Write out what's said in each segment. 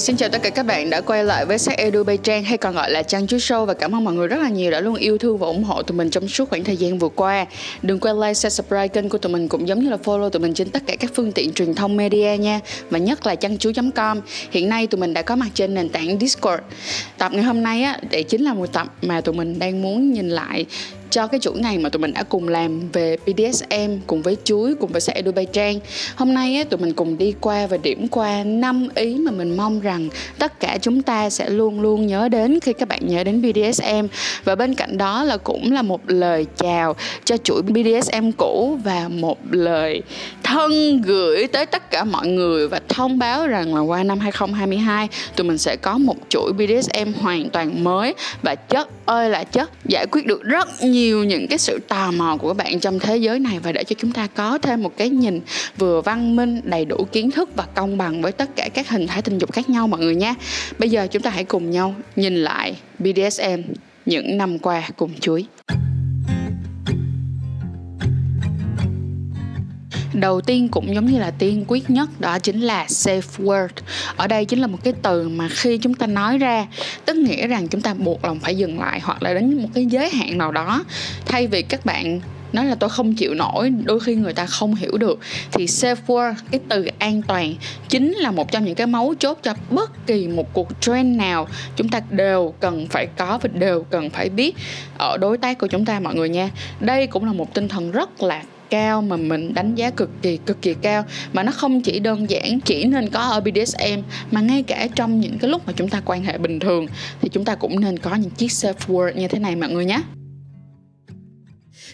Xin chào tất cả các bạn đã quay lại với sách Edu Bay Trang hay còn gọi là Trang Chú Show và cảm ơn mọi người rất là nhiều đã luôn yêu thương và ủng hộ tụi mình trong suốt khoảng thời gian vừa qua. Đừng quên like, share, subscribe kênh của tụi mình cũng giống như là follow tụi mình trên tất cả các phương tiện truyền thông media nha và nhất là trang chú.com. Hiện nay tụi mình đã có mặt trên nền tảng Discord. Tập ngày hôm nay á, để chính là một tập mà tụi mình đang muốn nhìn lại cho cái chuỗi ngày mà tụi mình đã cùng làm về BDSM cùng với chuối cùng với sẽ Dubai Trang. Hôm nay á, tụi mình cùng đi qua và điểm qua năm ý mà mình mong rằng tất cả chúng ta sẽ luôn luôn nhớ đến khi các bạn nhớ đến BDSM và bên cạnh đó là cũng là một lời chào cho chuỗi BDSM cũ và một lời thân gửi tới tất cả mọi người và thông báo rằng là qua năm 2022 tụi mình sẽ có một chuỗi BDSM hoàn toàn mới. Và chất ơi là chất, giải quyết được rất nhiều những cái sự tò mò của các bạn trong thế giới này và để cho chúng ta có thêm một cái nhìn vừa văn minh, đầy đủ kiến thức và công bằng với tất cả các hình thái tình dục khác nhau mọi người nha bây giờ chúng ta hãy cùng nhau nhìn lại BDSM những năm qua cùng chuối đầu tiên cũng giống như là tiên quyết nhất đó chính là safe word. Ở đây chính là một cái từ mà khi chúng ta nói ra, tức nghĩa rằng chúng ta buộc lòng phải dừng lại hoặc là đến một cái giới hạn nào đó. Thay vì các bạn nói là tôi không chịu nổi, đôi khi người ta không hiểu được, thì safe word, cái từ an toàn, chính là một trong những cái mấu chốt cho bất kỳ một cuộc trend nào chúng ta đều cần phải có và đều cần phải biết ở đối tác của chúng ta, mọi người nha. Đây cũng là một tinh thần rất là cao mà mình đánh giá cực kỳ cực kỳ cao. Mà nó không chỉ đơn giản chỉ nên có ở BDSM mà ngay cả trong những cái lúc mà chúng ta quan hệ bình thường thì chúng ta cũng nên có những chiếc safe word như thế này mọi người nhé.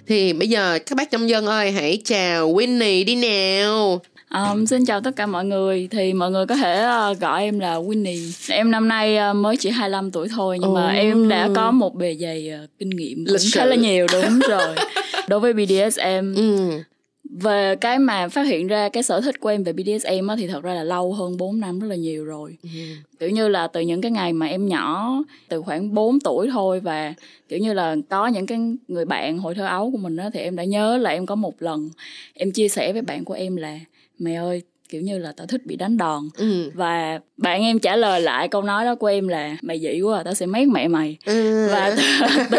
Thì bây giờ các bác trong dân ơi, hãy chào Winnie đi nào. Um, xin chào tất cả mọi người thì mọi người có thể uh, gọi em là Winnie em năm nay uh, mới chỉ 25 tuổi thôi nhưng oh. mà em đã có một bề dày uh, kinh nghiệm cũng khá là nhiều đúng rồi đối với BDSM ừ. về cái mà phát hiện ra cái sở thích của em về BDSM á, thì thật ra là lâu hơn 4 năm rất là nhiều rồi ừ. kiểu như là từ những cái ngày mà em nhỏ từ khoảng 4 tuổi thôi và kiểu như là có những cái người bạn hồi thơ ấu của mình á, thì em đã nhớ là em có một lần em chia sẻ với bạn của em là mẹ ơi kiểu như là tao thích bị đánh đòn ừ. và bạn em trả lời lại câu nói đó của em là mày dữ quá à, tao sẽ mét mẹ mày ừ. và từ, từ,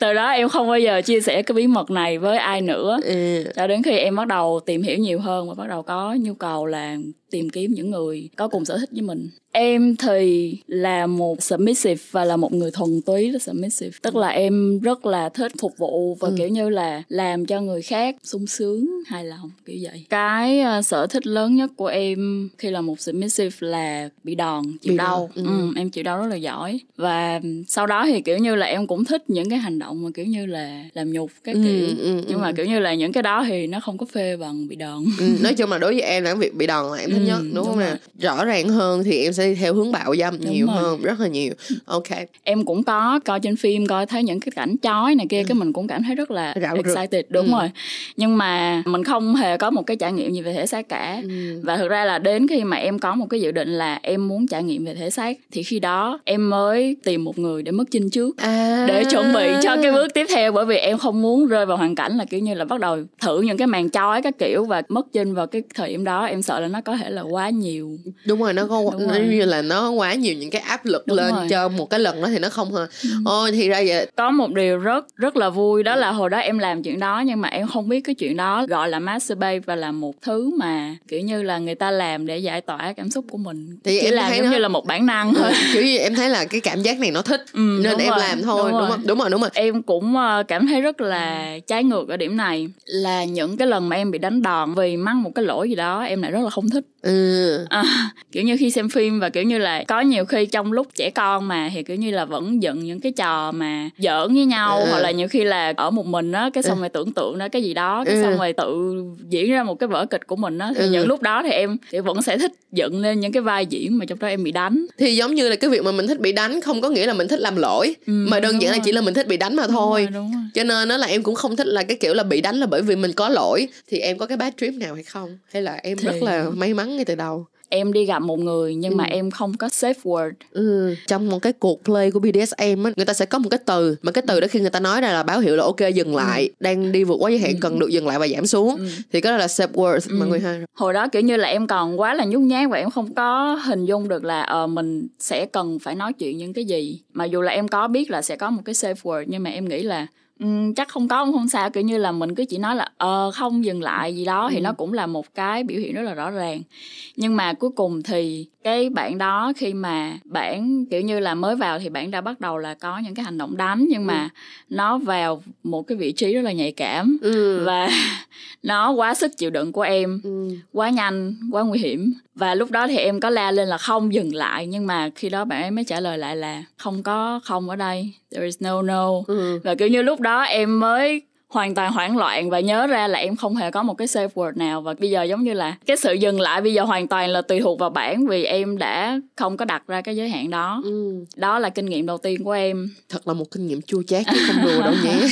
từ đó em không bao giờ chia sẻ cái bí mật này với ai nữa ừ. cho đến khi em bắt đầu tìm hiểu nhiều hơn và bắt đầu có nhu cầu là tìm kiếm những người có cùng sở thích với mình em thì là một submissive và là một người thuần túy là submissive tức là em rất là thích phục vụ và ừ. kiểu như là làm cho người khác sung sướng hài lòng kiểu vậy cái uh, sở thích lớn nhất của em khi là một submissive là bị đòn chịu bị đau ừ. Ừ, em chịu đau rất là giỏi và sau đó thì kiểu như là em cũng thích những cái hành động mà kiểu như là làm nhục cái ừ, kiểu ừ, nhưng ừ. mà kiểu như là những cái đó thì nó không có phê bằng bị đòn ừ, nói chung là đối với em là việc bị đòn là em thích ừ, nhất đúng, đúng không nè rõ ràng hơn thì em sẽ theo hướng bạo dâm đúng nhiều rồi. hơn rất là nhiều ok em cũng có coi trên phim coi thấy những cái cảnh chói này kia ừ. cái mình cũng cảm thấy rất là Rạo excited rực. đúng ừ. rồi nhưng mà mình không hề có một cái trải nghiệm gì về thể xác cả ừ. và thực ra là đến khi mà em có một cái dự định là em muốn trải nghiệm về thể xác thì khi đó em mới tìm một người để mất chinh trước à. để chuẩn bị cho cái bước tiếp theo. Bởi vì em không muốn rơi vào hoàn cảnh là kiểu như là bắt đầu thử những cái màn chói các kiểu và mất chinh vào cái thời điểm đó. Em sợ là nó có thể là quá nhiều. Đúng rồi nó có đúng nó như là nó quá nhiều những cái áp lực đúng lên rồi. cho một cái lần đó thì nó không hả ừ. ôi thì ra vậy. Có một điều rất rất là vui đó là hồi đó em làm chuyện đó nhưng mà em không biết cái chuyện đó gọi là masturbate và là một thứ mà kiểu như là người ta làm để giải tỏa cảm xúc của mình thì chỉ em làm giống nó... như là một bản năng. Thôi kiểu như em thấy là cái cảm giác này nó thích ừ, nên em rồi. làm thôi đúng, đúng không? Đúng rồi đúng rồi. Em cũng ờ, cảm thấy rất là trái ngược ở điểm này là những cái lần mà em bị đánh đòn vì mắc một cái lỗi gì đó em lại rất là không thích ừ. à, kiểu như khi xem phim và kiểu như là có nhiều khi trong lúc trẻ con mà thì kiểu như là vẫn dựng những cái trò mà giỡn với nhau ừ. hoặc là nhiều khi là ở một mình á cái xong ừ. rồi tưởng tượng ra cái gì đó cái ừ. xong rồi tự diễn ra một cái vở kịch của mình á thì ừ. những lúc đó thì em thì vẫn sẽ thích dựng lên những cái vai diễn mà trong đó em bị đánh thì giống như là cái việc mà mình thích bị đánh không có nghĩa là mình thích làm lỗi ừ, mà đơn giản là chỉ là mình thích bị đánh mà thôi đúng rồi, đúng rồi. cho nên nó là em cũng không thích là cái kiểu là bị đánh là bởi vì mình có lỗi thì em có cái bad trip nào hay không hay là em thì... rất là may mắn ngay từ đầu em đi gặp một người nhưng ừ. mà em không có safe word ừ. trong một cái cuộc play của BDSM á người ta sẽ có một cái từ mà cái từ đó khi người ta nói ra là báo hiệu là ok dừng ừ. lại ừ. đang đi vượt quá giới hạn ừ. cần được dừng lại và giảm xuống ừ. thì cái đó là safe word ừ. mọi người ha hồi đó kiểu như là em còn quá là nhút nhát và em không có hình dung được là uh, mình sẽ cần phải nói chuyện những cái gì mà dù là em có biết là sẽ có một cái safe word nhưng mà em nghĩ là um, chắc không có không sao kiểu như là mình cứ chỉ nói là ờ không dừng lại gì đó ừ. thì nó cũng là một cái biểu hiện rất là rõ ràng nhưng mà cuối cùng thì cái bạn đó khi mà bạn kiểu như là mới vào thì bạn đã bắt đầu là có những cái hành động đánh nhưng mà ừ. nó vào một cái vị trí rất là nhạy cảm ừ. và nó quá sức chịu đựng của em ừ. quá nhanh quá nguy hiểm và lúc đó thì em có la lên là không dừng lại nhưng mà khi đó bạn ấy mới trả lời lại là không có không ở đây there is no no ừ. và kiểu như lúc đó em mới hoàn toàn hoảng loạn và nhớ ra là em không hề có một cái safe word nào. Và bây giờ giống như là cái sự dừng lại bây giờ hoàn toàn là tùy thuộc vào bản vì em đã không có đặt ra cái giới hạn đó. Ừ. đó là kinh nghiệm đầu tiên của em. Thật là một kinh nghiệm chua chát chứ không đùa đâu nhé.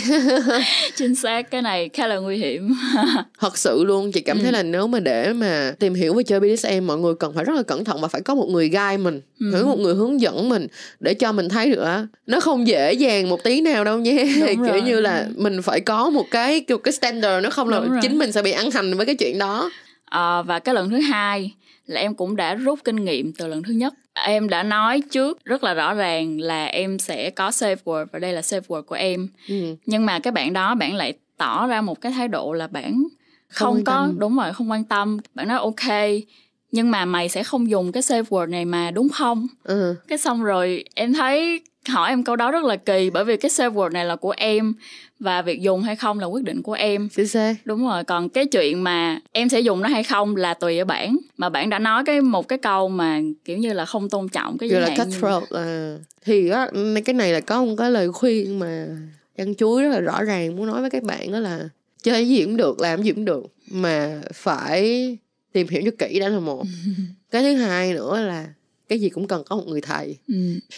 Chính xác cái này khá là nguy hiểm. Thật sự luôn chị cảm thấy ừ. là nếu mà để mà tìm hiểu về chơi BDSM mọi người cần phải rất là cẩn thận và phải có một người guide mình ừ. phải một người hướng dẫn mình để cho mình thấy được á. Nó không dễ dàng một tí nào đâu nhé. Kiểu như là mình phải có một cái kiểu cái standard nó không là chính mình sẽ bị ăn hành với cái chuyện đó. À, và cái lần thứ hai là em cũng đã rút kinh nghiệm từ lần thứ nhất. Em đã nói trước rất là rõ ràng là em sẽ có safe word và đây là safe word của em. Ừ. nhưng mà cái bạn đó bạn lại tỏ ra một cái thái độ là bạn không, không có tâm. đúng rồi không quan tâm. Bạn nói ok nhưng mà mày sẽ không dùng cái safe word này mà đúng không? Ừ. cái xong rồi em thấy hỏi em câu đó rất là kỳ bởi vì cái safe word này là của em và việc dùng hay không là quyết định của em. Chính xác. Đúng rồi còn cái chuyện mà em sẽ dùng nó hay không là tùy ở bản mà bạn đã nói cái một cái câu mà kiểu như là không tôn trọng cái giới hạn là cutthroat à. thì á cái này là có một cái lời khuyên mà chăn chuối rất là rõ ràng muốn nói với các bạn đó là chơi gì cũng được làm gì cũng được mà phải tìm hiểu cho kỹ đã là một. Cái thứ hai nữa là cái gì cũng cần có một người thầy ừ.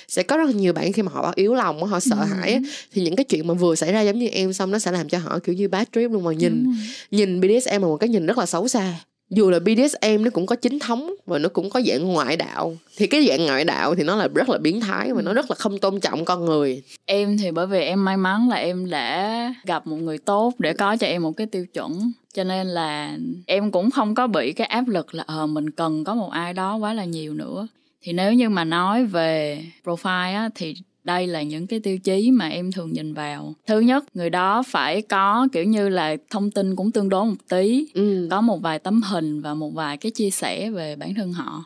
sẽ có rất là nhiều bạn khi mà họ yếu lòng họ sợ ừ. hãi thì những cái chuyện mà vừa xảy ra giống như em xong nó sẽ làm cho họ kiểu như bad trip luôn mà nhìn ừ. nhìn BDSM là một cái nhìn rất là xấu xa dù là BDSM nó cũng có chính thống và nó cũng có dạng ngoại đạo thì cái dạng ngoại đạo thì nó là rất là biến thái và nó rất là không tôn trọng con người em thì bởi vì em may mắn là em đã gặp một người tốt để có cho em một cái tiêu chuẩn cho nên là em cũng không có bị cái áp lực là ờ mình cần có một ai đó quá là nhiều nữa thì nếu như mà nói về profile á thì đây là những cái tiêu chí mà em thường nhìn vào. Thứ nhất người đó phải có kiểu như là thông tin cũng tương đối một tí. Ừ. có một vài tấm hình và một vài cái chia sẻ về bản thân họ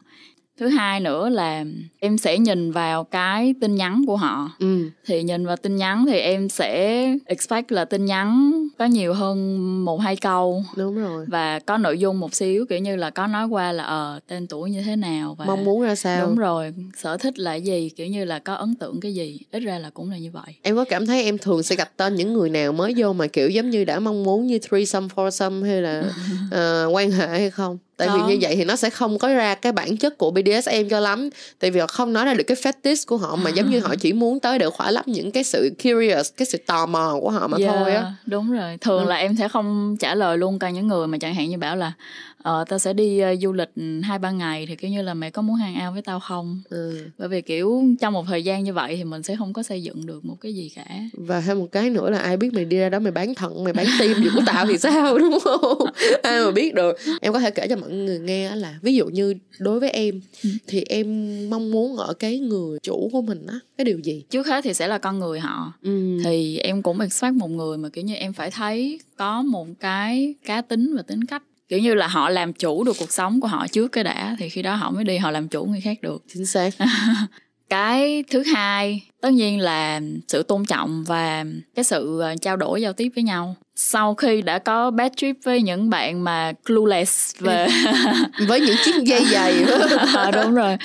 thứ hai nữa là em sẽ nhìn vào cái tin nhắn của họ. Ừ. thì nhìn vào tin nhắn thì em sẽ expect là tin nhắn có nhiều hơn một hai câu. Đúng rồi. Và có nội dung một xíu kiểu như là có nói qua là ờ tên tuổi như thế nào và mong muốn ra sao? Đúng rồi. Sở thích là gì? Kiểu như là có ấn tượng cái gì? Ít ra là cũng là như vậy. Em có cảm thấy em thường sẽ gặp tên những người nào mới vô mà kiểu giống như đã mong muốn như threesome foursome hay là uh, quan hệ hay không tại Đó. vì như vậy thì nó sẽ không có ra cái bản chất của BDSM cho lắm tại vì họ không nói ra được cái fetish của họ mà giống như họ chỉ muốn tới để khỏa lấp những cái sự curious cái sự tò mò của họ mà yeah, thôi á đúng rồi thường ừ. là em sẽ không trả lời luôn cả những người mà chẳng hạn như bảo là ờ tao sẽ đi uh, du lịch hai ba ngày thì kiểu như là mày có muốn hang ao với tao không ừ. bởi vì kiểu trong một thời gian như vậy thì mình sẽ không có xây dựng được một cái gì cả và thêm một cái nữa là ai biết mày đi ra đó mày bán thận mày bán tim gì của tao thì sao đúng không ai mà biết được em có thể kể cho mọi người nghe là ví dụ như đối với em ừ. thì em mong muốn ở cái người chủ của mình á cái điều gì trước hết thì sẽ là con người họ ừ. thì em cũng expect một người mà kiểu như em phải thấy có một cái cá tính và tính cách kiểu như là họ làm chủ được cuộc sống của họ trước cái đã thì khi đó họ mới đi họ làm chủ người khác được. Chính xác. Cái thứ hai tất nhiên là sự tôn trọng và cái sự ờ, trao đổi giao tiếp với nhau. Sau khi đã có bad trip với những bạn mà clueless về với những chiếc dây dày à, đúng rồi.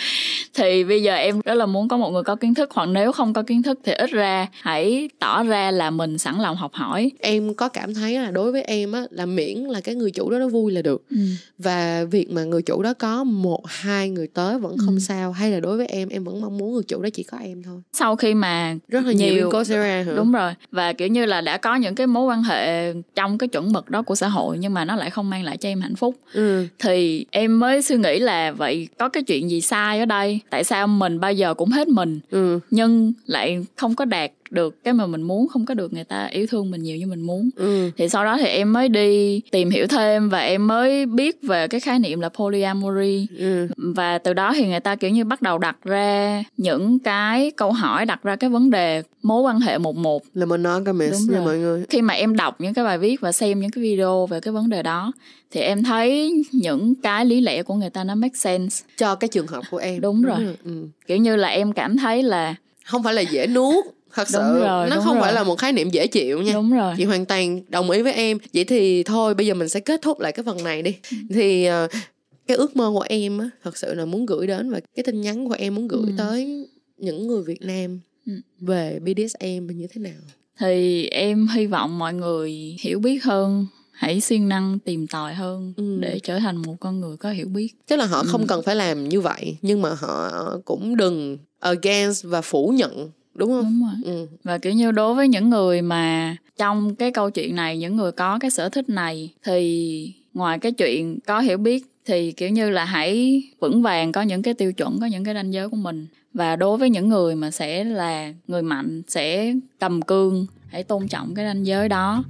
Thì bây giờ em rất là muốn có một người có kiến thức hoặc nếu không có kiến thức thì ít ra hãy tỏ ra là mình sẵn lòng học hỏi. Em có cảm thấy là đối với em á là miễn là cái người chủ đó nó vui là được. Ừ. và việc mà người chủ đó có một hai người tới vẫn không ừ. sao hay là đối với em em vẫn mong muốn người chủ đó chỉ có em thôi. Sau khi khi mà rất là nhiều, nhiều Coursera hả? đúng rồi và kiểu như là đã có những cái mối quan hệ trong cái chuẩn mực đó của xã hội nhưng mà nó lại không mang lại cho em hạnh phúc ừ. thì em mới suy nghĩ là vậy có cái chuyện gì sai ở đây tại sao mình bao giờ cũng hết mình ừ. nhưng lại không có đạt được. Cái mà mình muốn không có được người ta yêu thương mình nhiều như mình muốn. Ừ. thì sau đó thì em mới đi tìm hiểu thêm và em mới biết về cái khái niệm là polyamory. Ừ. và từ đó thì người ta kiểu như bắt đầu đặt ra những cái câu hỏi đặt ra cái vấn đề mối quan hệ một một. Là mình nói cái nha mọi người. Khi mà em đọc những cái bài viết và xem những cái video về cái vấn đề đó thì em thấy những cái lý lẽ của người ta nó make sense. Cho cái trường hợp của em. Đúng, đúng rồi, rồi. Ừ. kiểu như là em cảm thấy là không phải là dễ nuốt thật đúng sự rồi, nó không rồi. phải là một khái niệm dễ chịu nha đúng rồi chị hoàn toàn đồng ý với em vậy thì thôi bây giờ mình sẽ kết thúc lại cái phần này đi ừ. thì uh, cái ước mơ của em á thật sự là muốn gửi đến và cái tin nhắn của em muốn gửi ừ. tới những người Việt Nam ừ. về BDSM như thế nào thì em hy vọng mọi người hiểu biết hơn hãy siêng năng tìm tòi hơn ừ. để trở thành một con người có hiểu biết tức là họ ừ. không cần phải làm như vậy nhưng mà họ cũng đừng against và phủ nhận đúng không? Đúng rồi. Ừ. và kiểu như đối với những người mà trong cái câu chuyện này những người có cái sở thích này thì ngoài cái chuyện có hiểu biết thì kiểu như là hãy vững vàng có những cái tiêu chuẩn có những cái ranh giới của mình. Và đối với những người mà sẽ là người mạnh sẽ cầm cương hãy tôn trọng cái ranh giới đó.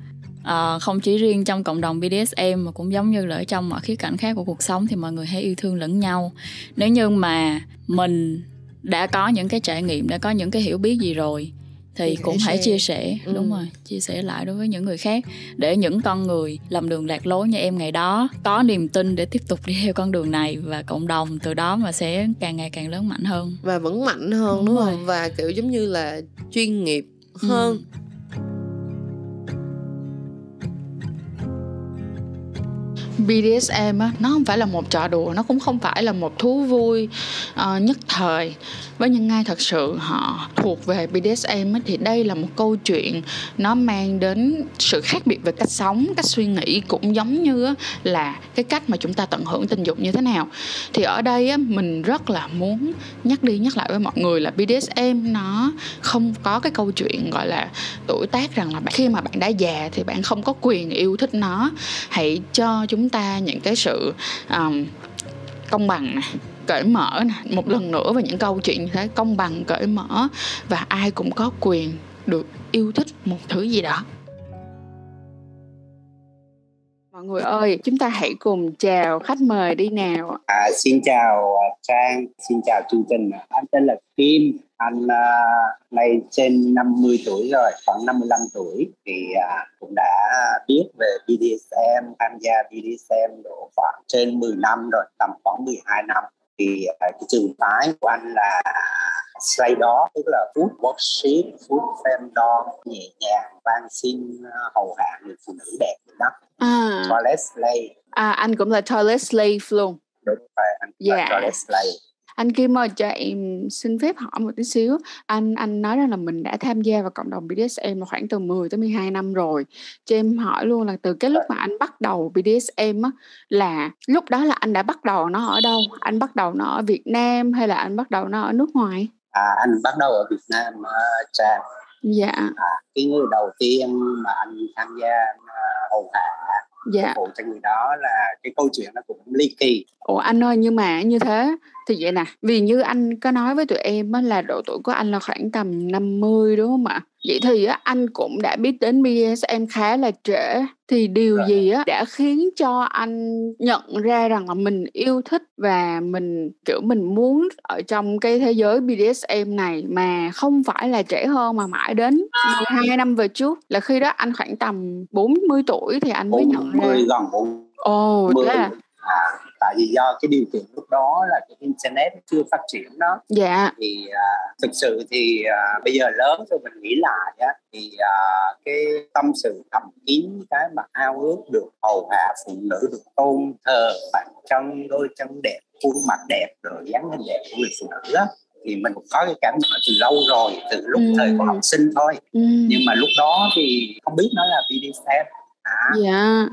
À, không chỉ riêng trong cộng đồng BDSM mà cũng giống như là ở trong mọi khía cạnh khác của cuộc sống thì mọi người hãy yêu thương lẫn nhau. Nếu như mà mình đã có những cái trải nghiệm đã có những cái hiểu biết gì rồi thì, thì cũng hãy chia sẻ. Ừ. đúng rồi chia sẻ lại đối với những người khác. Để những con người lầm đường lạc lối như em ngày đó có niềm tin để tiếp tục đi theo con đường này và cộng đồng từ đó mà sẽ càng ngày càng lớn mạnh hơn. Và vẫn mạnh hơn đúng, đúng không? và kiểu giống như là chuyên nghiệp hơn. ừ BDSM á nó không phải là một trò đùa nó cũng không phải là một thú vui uh, nhất thời. Với những ai thật sự họ thuộc về BDSM á, thì đây là một câu chuyện nó mang đến sự khác biệt về cách sống cách suy nghĩ cũng giống như là cái cách mà chúng ta tận hưởng tình dục như thế nào. Thì ở đây á, mình rất là muốn nhắc đi nhắc lại với mọi người là BDSM nó không có cái câu chuyện gọi là tuổi tác rằng là khi mà bạn đã già thì bạn không có quyền yêu thích nó. Hãy cho chúng ta những cái sự um, công bằng này cởi mở này. một lần nữa về những câu chuyện như thế công bằng cởi mở và ai cũng có quyền được yêu thích một thứ gì đó mọi người ơi chúng ta hãy cùng chào khách mời đi nào à, xin chào à, trang xin chào chương trình anh tên là kim anh uh, nay trên 50 tuổi rồi khoảng 55 tuổi. Thì uh, cũng đã biết về BDSM tham gia BDSM độ khoảng trên 10 năm rồi tầm khoảng 12 năm. Thì uh, cái trường phái của anh là slay đó tức là food worship food femdom nhẹ nhàng van xin hầu hạ người phụ nữ đẹp đó à. toilet slay. À anh cũng là toilet slave luôn. Đúng rồi anh yeah. là toilet slave anh Kim ơi cho em xin phép hỏi một tí xíu. Anh anh nói rằng là mình đã tham gia vào cộng đồng BDSM là khoảng từ 10 tới 12 năm rồi. Cho em hỏi luôn là từ cái lúc mà anh bắt đầu BDSM á là lúc đó là anh đã bắt đầu nó ở đâu? Anh bắt đầu nó ở Việt Nam hay là anh bắt đầu nó ở nước ngoài à anh bắt đầu ở Việt Nam uh, Trang dạ. À, cái người đầu tiên mà anh tham gia uh, hầu hạ dạ. phục vụ cho người đó là cái câu chuyện nó cũng ly kỳ. Ủa anh ơi nhưng mà như thế thì vậy nè vì như anh có nói với tụi em á, là độ tuổi của anh là khoảng tầm 50 đúng không ạ vậy thì á, anh cũng đã biết đến BDSM khá là trễ thì điều Rồi. gì á đã khiến cho anh nhận ra rằng là mình yêu thích và mình kiểu mình muốn ở trong cái thế giới BDSM này mà không phải là trẻ hơn mà mãi đến 12 năm về trước là khi đó anh khoảng tầm 40 tuổi thì anh mới nhận ra gần 40 Ồ, oh, thế à? Tại vì do cái điều kiện lúc đó là cái internet chưa phát triển đó. Dạ. Thì à, thực sự thì à, bây giờ lớn rồi mình nghĩ lại á thì à, cái tâm sự thầm kín cái mà ao ước được hầu hạ phụ nữ được tôn thờ bản chân đôi chân đẹp khuôn mặt đẹp rồi dáng hình đẹp của người phụ nữ á thì mình cũng có cái cảm nhận từ lâu rồi từ lúc ừ. thời của học sinh thôi. Ừ. nhưng mà lúc đó thì không biết nó là BDSM à, dạ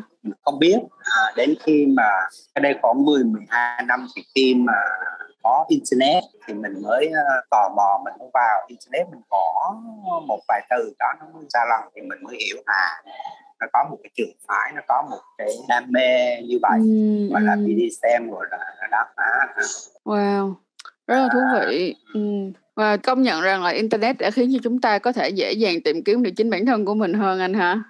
không biết. À, đến khi mà cái đây khoảng 10 12 năm thì khi mà có internet thì mình mới uh, tò mò mình mới vào. Internet mình có một vài từ đó nó mới ra lần thì mình mới hiểu à nó có một cái trường phái nó có một cái đam mê như vậy. Ừ, gọi là BDSM gọi là đó à. wow rất là thú vị. Ừ. và công nhận rằng là internet đã khiến cho chúng ta có thể dễ dàng tìm kiếm được chính bản thân của mình hơn anh hả?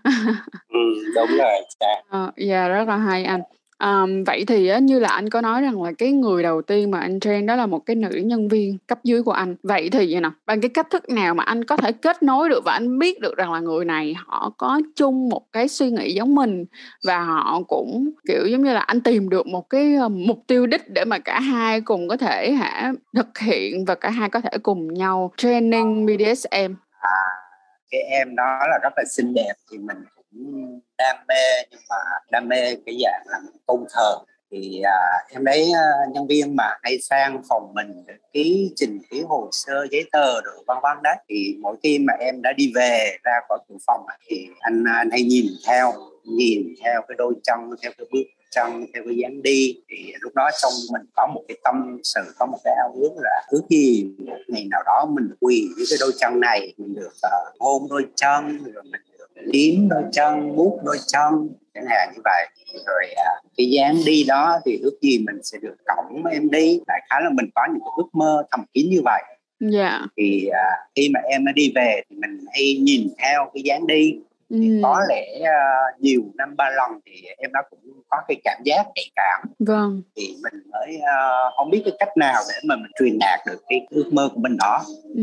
Ừ, đúng rồi dạ. À, dạ rất là hay anh Um, vậy thì á, như là anh có nói rằng là cái người đầu tiên mà anh train đó là một cái nữ nhân viên cấp dưới của anh. Vậy thì vậy nè, bằng cái cách thức nào mà anh có thể kết nối được và anh biết được rằng là người này họ có chung một cái suy nghĩ giống mình và họ cũng kiểu giống như là anh tìm được một cái ờ, mục tiêu đích để mà cả hai cùng có thể hả thực hiện và cả hai có thể cùng nhau training BDSM. À, cái em đó là rất là xinh đẹp thì mình đam mê nhưng mà đam mê cái dạng là tôn thờ. Thì à, em thấy à, nhân viên mà hay sang phòng mình ký trình ký hồ sơ giấy tờ rồi vân vân đấy thì mỗi khi mà em đã đi về ra khỏi cửa phòng thì anh à, anh hay nhìn theo nhìn theo cái đôi chân theo cái bước chân theo cái dáng đi. Thì lúc đó trong mình có một cái tâm sự có một cái ao ước là ước gì một ngày nào đó mình quỳ với cái đôi chân này mình được uh, hôn đôi chân rồi mình liếm đôi chân bút đôi chân chẳng hạn như vậy. Rồi à, cái dáng đi đó thì ước gì mình sẽ được cổng em đi. Đại khái là mình có những cái ước mơ thầm kín như vậy. Dạ. Yeah. thì à, khi mà em đi về thì mình hay nhìn theo cái dáng đi thì ừ. có lẽ uh, nhiều năm ba lần thì em đã cũng có cái cảm giác nhạy cảm vâng thì mình mới uh, không biết cái cách nào để mà mình truyền đạt được cái ước mơ của mình đó ừ.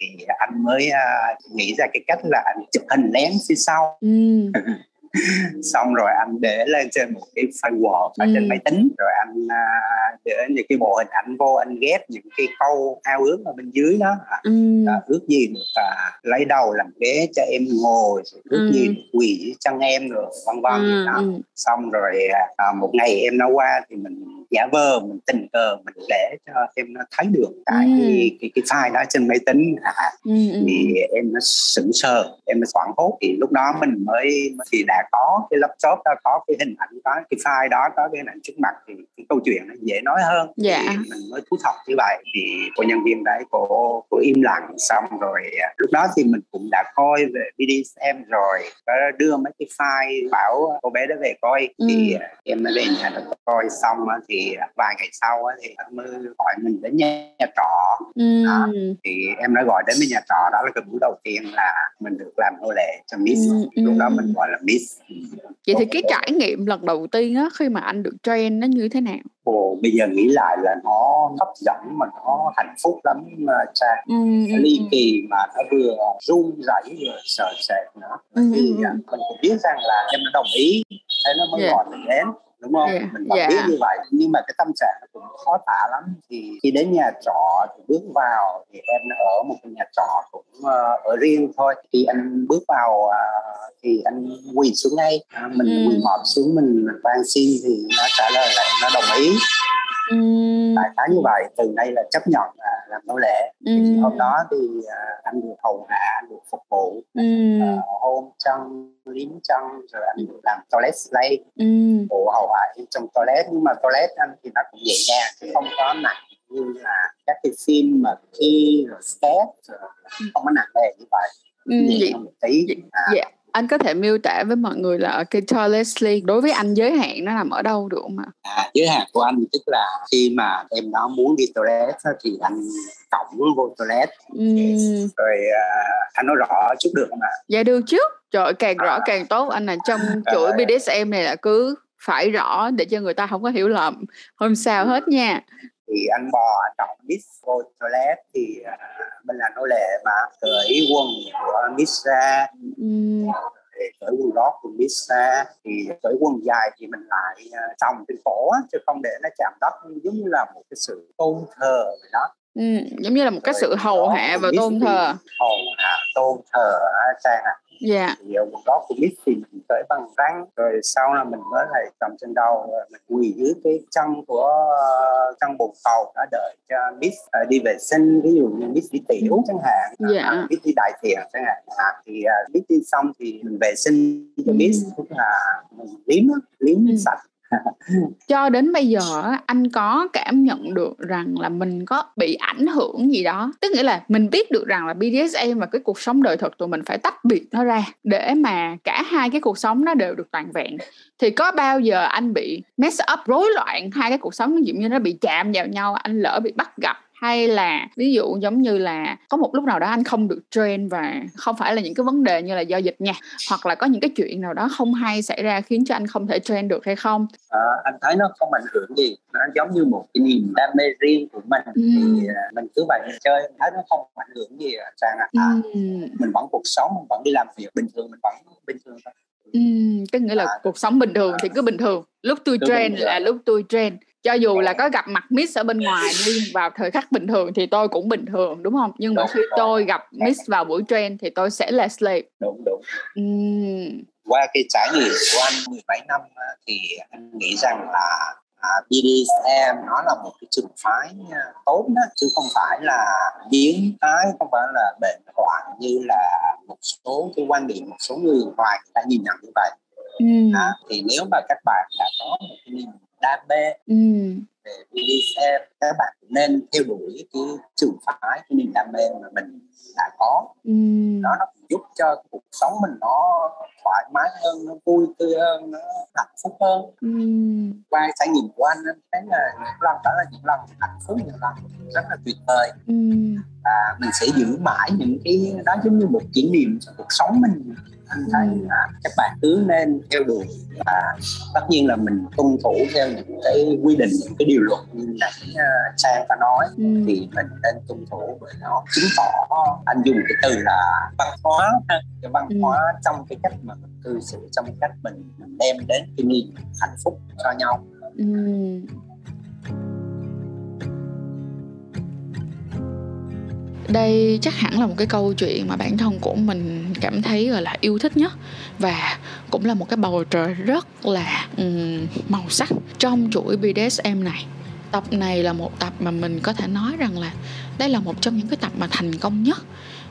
thì anh mới uh, nghĩ ra cái cách là anh chụp hình lén phía sau ừ. xong rồi anh để lên trên một cái firewall ở ừ. trên máy tính rồi anh uh, để những cái bộ hình ảnh vô anh ghép những cái câu ao ước ở bên dưới đó ừ. à, ước gì được à, lấy đầu làm ghế cho em ngồi rồi ước ừ. gì được quỳ chân em rồi vân vân ừ. đó ừ. xong rồi à, một ngày em nó qua thì mình giả vờ mình tình cờ mình để cho em nó thấy được cái ừ. cái, cái file đó trên máy tính à, ừ, ừ. thì em nó sững sờ em nó hoảng hốt thì lúc đó mình mới thì đã có cái laptop đó có cái hình ảnh có cái file đó có cái hình ảnh trước mặt thì cái câu chuyện nó dễ nói hơn dạ. thì mình mới thu thập như vậy thì cô nhân viên đấy cô cô im lặng xong rồi à, lúc đó thì mình cũng đã coi về BDSM rồi có đưa mấy cái file bảo cô bé đó về coi ừ. thì à, em mới về nhà được coi xong thì vài ngày sau thì anh mới gọi mình đến nhà, nhà trọ ừ. thì em đã gọi đến với nhà trọ đó là cái buổi đầu tiên là mình được làm nô lệ cho Miss ừ. lúc đó mình gọi là Miss vậy thì cái trải nghiệm lần đầu tiên á khi mà anh được train nó như thế nào Ồ, bây giờ nghĩ lại là nó hấp dẫn mà nó hạnh phúc lắm cha ừ, ừ, ly ừ. kỳ mà nó vừa run rẩy vừa sợ sệt nữa ừ, thì ừ. mình cũng biết rằng là em đã đồng ý thế nó mới yeah. gọi mình đến đúng không yeah. mình vẫn yeah. biết như vậy nhưng mà cái tâm trạng nó cũng khó tả lắm thì khi đến nhà trọ thì bước vào thì em ở một cái nhà trọ cũng uh, ở riêng thôi khi anh bước vào uh, thì anh quỳ xuống ngay uh, mình ừ. quỳ mọp xuống mình van xin thì nó trả lời là nó đồng ý ừ. đại khái như vậy từ đây là chấp nhận là làm nô lệ ừ. hôm đó thì uh, anh được hầu hạ anh được phục vụ ừ. uh, hôn chân liếm chân rồi anh được làm toilet slave ừ. hầu hạ trong toilet nhưng mà toilet anh thì nó cũng nhẹ nhàng chứ không có nặng như là các cái phim mà khi rồi step rồi không có nặng nề như vậy ừ, nhẹ một tí à. yeah anh có thể miêu tả với mọi người là cái toilet sleep đối với anh giới hạn nó nằm ở đâu được không ạ? À, giới hạn của anh tức là khi mà em đó muốn đi toilet thì anh cổng vô toilet mm. rồi uh, anh nói rõ chút được không ạ? Dạ được chứ. Trời càng rõ à. càng tốt anh là trong chuỗi BDSM này là cứ phải rõ để cho người ta không có hiểu lầm. Không sao hết nha. Thì anh bò trọng miss vô toilet thì uh, mình là nô lệ mà cởi quần của miss ra. Mm. cởi quần lót của miss ra. Thì cởi quần dài thì mình lại uh, trồng trên cổ chứ không để nó chạm đất giống như là một cái sự tôn thờ vậy đó. Ừ, giống như là một cái sự hầu hạ và tôn thờ. hầu hạ tôn thờ sang à. Dạ. Thì quần lót của mít thì mình tới bằng răng rồi sau là mình mới lại cầm trên đầu mình quỳ dưới cái chân của chân bồn cầu đã đợi cho mít uh, đi vệ sinh ví dụ như mít đi tiểu chẳng hạn dạ. mít đi đại tiện chẳng hạn à, thì uh, mít đi xong thì mình vệ sinh cho mít tức là mình liếm liếm ừ. sạch cho đến bây giờ anh có cảm nhận được rằng là mình có bị ảnh hưởng gì đó. Tức nghĩa là mình biết được rằng là BDSM và cái cuộc sống đời thực tụi mình phải tách biệt nó ra để mà cả hai cái cuộc sống nó đều được toàn vẹn. Thì có bao giờ anh bị mess up, rối loạn hai cái cuộc sống nó dụ như nó bị chạm vào nhau, anh lỡ bị bắt gặp hay là ví dụ giống như là có một lúc nào đó anh không được train và không phải là những cái vấn đề như là do dịch nha hoặc là có những cái chuyện nào đó không hay xảy ra khiến cho anh không thể train được hay không? À, anh thấy nó không ảnh hưởng gì nó giống như một cái niềm đam mê riêng của mình. Ừ. thì à, mình cứ vậy mình chơi mình thấy nó không ảnh hưởng gì sang à, à ừ. mình vẫn cuộc sống mình vẫn đi làm việc bình thường mình vẫn bình thường thôi. Ừ, cái nghĩa là à, cuộc sống bình thường à, thì cứ bình thường. Lúc tôi train là lúc tôi train cho dù là có gặp mặt Miss ở bên ngoài đi vào thời khắc bình thường thì tôi cũng bình thường đúng không? Nhưng mà khi tôi gặp Miss vào buổi train thì tôi sẽ là slave. Đúng đúng. Uhm. qua cái trải nghiệm của anh 17 năm thì anh nghĩ rằng là à, BDSM nó là một cái trường phái à, tốt đó chứ không phải là biến thái không phải là bệnh hoạn như là một số cái quan điểm một số người ngoài người ta nhìn nhận như vậy. Ừ. à, thì nếu mà các bạn đã có một cái niềm đam mê ừ. về BDSM các bạn nên theo đuổi cái trường phái cái niềm đam mê mà mình đã có ừ. nó nó giúp cho cuộc sống mình nó thoải mái hơn nó vui tươi hơn nó hạnh phúc hơn ừ. qua trải nghiệm của anh anh thấy là những lần đó là những lần hạnh phúc những lần rất là tuyệt vời ừ. và mình sẽ giữ mãi những cái đó giống như một kỷ niệm trong cuộc sống mình anh thấy là các bạn cứ nên theo đuổi và tất nhiên là mình tuân thủ theo những cái quy định những cái điều luật như nãy trang có nói ừ. thì mình nên tuân thủ bởi nó chứng tỏ anh dùng cái từ là văn hóa cái văn ừ. hóa trong cái cách mà mình cư xử trong cái cách mình, mình đem đến cái niềm hạnh phúc cho nhau ừ đây chắc hẳn là một cái câu chuyện mà bản thân của mình cảm thấy gọi là yêu thích nhất. Và cũng là một cái bầu trời rất là um, màu sắc trong chuỗi BDSM này. Tập này là một tập mà mình có thể nói rằng là đây là một trong những cái tập mà thành công nhất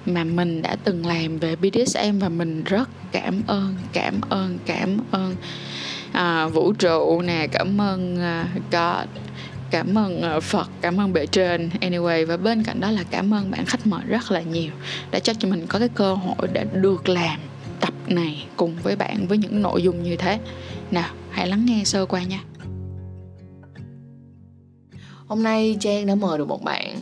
mà mình đã từng làm về BDSM và mình rất cảm ơn cảm ơn cảm ơn. À, vũ trụ nè cảm ơn uh, God cảm ơn ờ, Phật, cảm ơn bề trên anyway và bên cạnh đó là cảm ơn bạn khách mời rất là nhiều đã cho cho mình có cái cơ hội để được làm tập này cùng với bạn với những nội dung như thế. Nào, hãy lắng nghe sơ qua nha. Hôm nay Trang đã mời được một bạn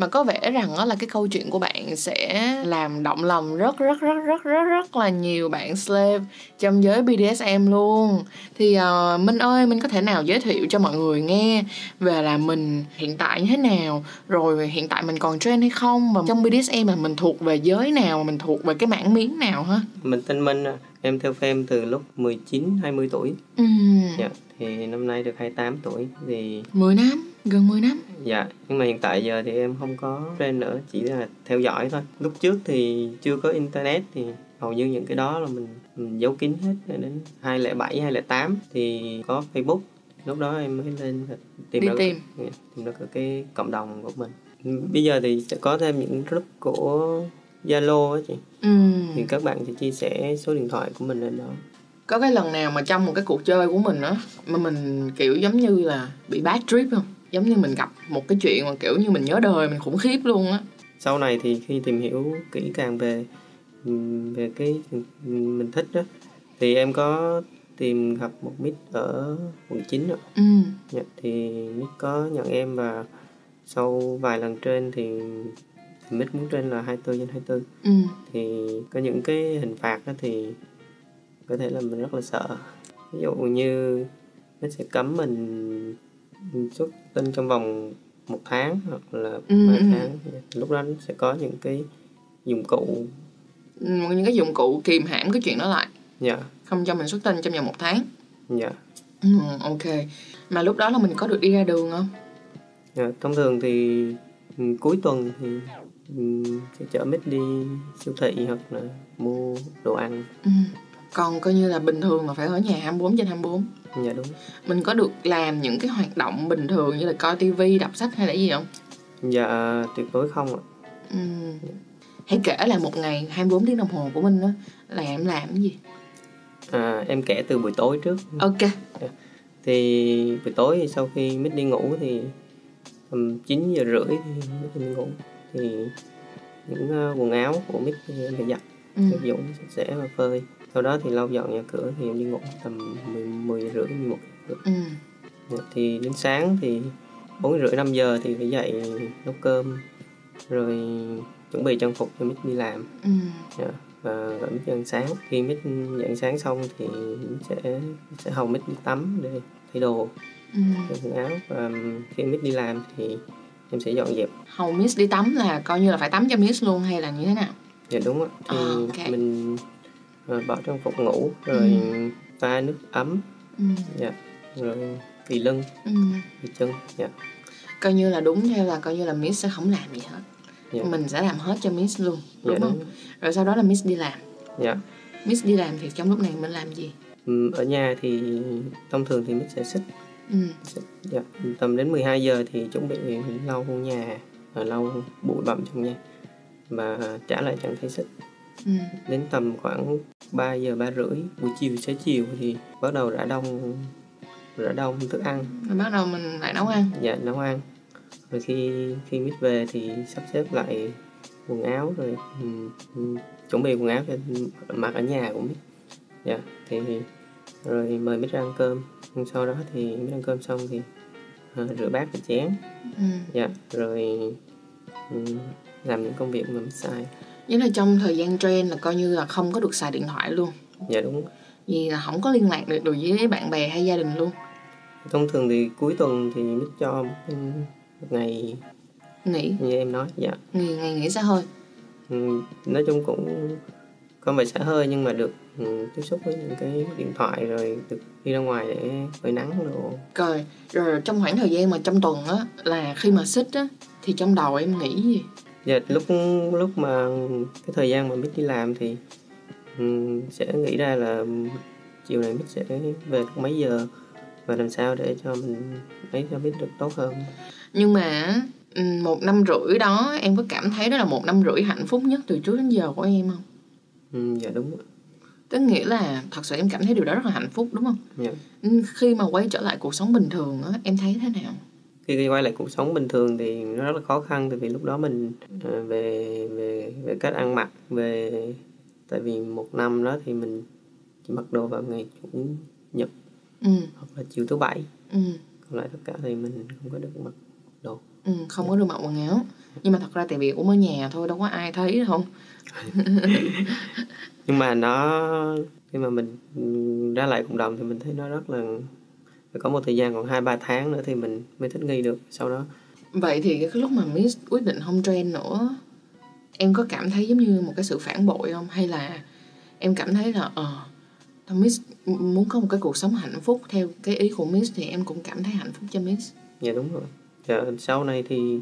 mà có vẻ rằng đó là cái câu chuyện của bạn sẽ làm động lòng rất rất rất rất rất rất là nhiều bạn slave trong giới BDSM luôn. Thì uh, Minh ơi Minh có thể nào giới thiệu cho mọi người nghe về là mình hiện tại như thế nào rồi hiện tại mình còn trend hay không? Và trong BDSM là mình thuộc về giới nào mình thuộc về cái mảng miếng nào hả mình tên Minh à em theo phim từ lúc 19 20 tuổi. Ừ. dạ thì năm nay được 28 tuổi thì 10 năm gần 10 năm. Dạ nhưng mà hiện tại giờ thì em không có train nữa chỉ là theo dõi thôi. Lúc trước thì chưa có internet thì hầu như những cái đó là mình, mình giấu kín hết. Đến 2007 2008 thì có Facebook. Lúc đó em mới lên tìm Đi ra tìm. Dạ, tìm được cái cộng đồng của mình. Bây giờ thì sẽ có thêm những group của Zalo á chị ừ. thì các bạn sẽ chia sẻ số điện thoại của mình lên đó có cái lần nào mà trong một cái cuộc chơi của mình á mà mình kiểu giống như là bị bad trip không giống như mình gặp một cái chuyện mà kiểu như mình nhớ đời mình khủng khiếp luôn á sau này thì khi tìm hiểu kỹ càng về về cái mình thích đó thì em có tìm gặp một mít ở quận 9 rồi. Ừ. Dạ, thì mít có nhận em và sau vài lần trên thì mít muốn trên là 24 trên 24. Ừ. Thì có những cái hình phạt đó thì có thể là mình rất là sợ. Ví dụ như nó sẽ cấm mình xuất tinh trong vòng một tháng hoặc là ừ. ba ừ. tháng lúc đó sẽ có những cái dụng cụ ừ, những cái dụng cụ kìm hãm cái chuyện đó lại dạ yeah. không cho mình xuất tinh trong vòng một tháng dạ yeah. ừ, ok mà lúc đó là mình có được đi ra đường không dạ yeah, thông thường thì ừ, cuối tuần thì sẽ chở mít đi siêu thị hoặc là mua đồ ăn. Ừ còn coi như là bình thường là phải ở nhà 24 trên 24 dạ đúng. Mình có được làm những cái hoạt động bình thường như là coi tivi đọc sách hay là gì không? Dạ tuyệt đối không ạ. Ừ. hãy kể là một ngày 24 tiếng đồng hồ của mình đó là em làm cái gì? À, em kể từ buổi tối trước. Ok. Dạ. thì buổi tối thì sau khi mít đi ngủ thì tầm 9 giờ rưỡi thì mít đi ngủ thì những uh, quần áo của mít thì em phải giặt ừ. dụng sạch sẽ và phơi sau đó thì lau dọn nhà cửa thì em đi ngủ tầm 10, 10 rưỡi 11 rưỡi ừ. Dạ, thì đến sáng thì bốn rưỡi năm giờ thì phải dậy nấu cơm rồi chuẩn bị trang phục cho mít đi làm ừ. yeah. Dạ, và gọi mít ăn sáng khi mít dậy sáng xong thì sẽ sẽ hầu mít đi tắm để thay đồ ừ. quần áo và khi mít đi làm thì em sẽ dọn dẹp hầu miss đi tắm là coi như là phải tắm cho miss luôn hay là như thế nào dạ đúng á thì oh, okay. mình uh, bỏ trang phục ngủ rồi ừ. pha nước ấm ừ. dạ rồi vì lưng ừ. vì chân dạ coi như là đúng theo là coi như là miss sẽ không làm gì hết dạ. mình sẽ làm hết cho miss luôn đúng dạ, không đúng. rồi sau đó là miss đi làm dạ miss đi làm thì trong lúc này mình làm gì ừ, ở nhà thì thông thường thì miss sẽ xích ừ. dạ. tầm đến 12 giờ thì chuẩn bị lau nhà và lau bụi bặm trong nhà và trả lại trạng thái xích ừ. đến tầm khoảng 3 giờ ba rưỡi buổi chiều xế chiều thì bắt đầu rã đông rã đông thức ăn rồi bắt đầu mình lại nấu ăn dạ nấu ăn rồi khi khi mít về thì sắp xếp lại quần áo rồi um, chuẩn bị quần áo cho mặc ở nhà của mít dạ thì rồi mời mít ra ăn cơm sau đó thì mít ăn cơm xong thì uh, rửa bát và chén. Ừ. dạ rồi um, làm những công việc mà mít sai Nghĩa là trong thời gian trend là coi như là không có được xài điện thoại luôn. Dạ đúng. Vì là không có liên lạc được, được với bạn bè hay gia đình luôn. Thông thường thì cuối tuần thì mít cho một ngày nghỉ. như em nói dạ. Nghỉ ngày nghỉ xa hơi. Ừ, nói chung cũng không phải xa hơi nhưng mà được ừ, tiếp xúc với những cái điện thoại rồi được đi ra ngoài để phơi nắng đồ. Rồi rồi trong khoảng thời gian mà trong tuần á là khi mà xích á thì trong đầu em nghĩ gì? Dạ lúc lúc mà cái thời gian mà mít đi làm thì um, sẽ nghĩ ra là chiều này mít sẽ về mấy giờ và làm sao để cho mình ấy cho biết được tốt hơn. Nhưng mà một năm rưỡi đó em có cảm thấy đó là một năm rưỡi hạnh phúc nhất từ trước đến giờ của em không? Ừ, dạ đúng tức nghĩa là thật sự em cảm thấy điều đó rất là hạnh phúc đúng không dạ. khi mà quay trở lại cuộc sống bình thường á em thấy thế nào khi quay lại cuộc sống bình thường thì nó rất là khó khăn tại vì lúc đó mình uh, về về về cách ăn mặc về tại vì một năm đó thì mình chỉ mặc đồ vào ngày chủ nhật ừ. hoặc là chiều thứ bảy ừ. còn lại tất cả thì mình không có được mặc đồ ừ, không có được mặc quần áo nhưng mà thật ra tại vì cũng ở nhà thôi đâu có ai thấy không nhưng mà nó khi mà mình ra lại cộng đồng thì mình thấy nó rất là phải có một thời gian còn hai ba tháng nữa thì mình mới thích nghi được sau đó. Vậy thì cái lúc mà Miss quyết định không train nữa em có cảm thấy giống như một cái sự phản bội không? Hay là em cảm thấy là ờ uh, Miss muốn có một cái cuộc sống hạnh phúc theo cái ý của Miss thì em cũng cảm thấy hạnh phúc cho Miss? Dạ đúng rồi. Dạ, sau này thì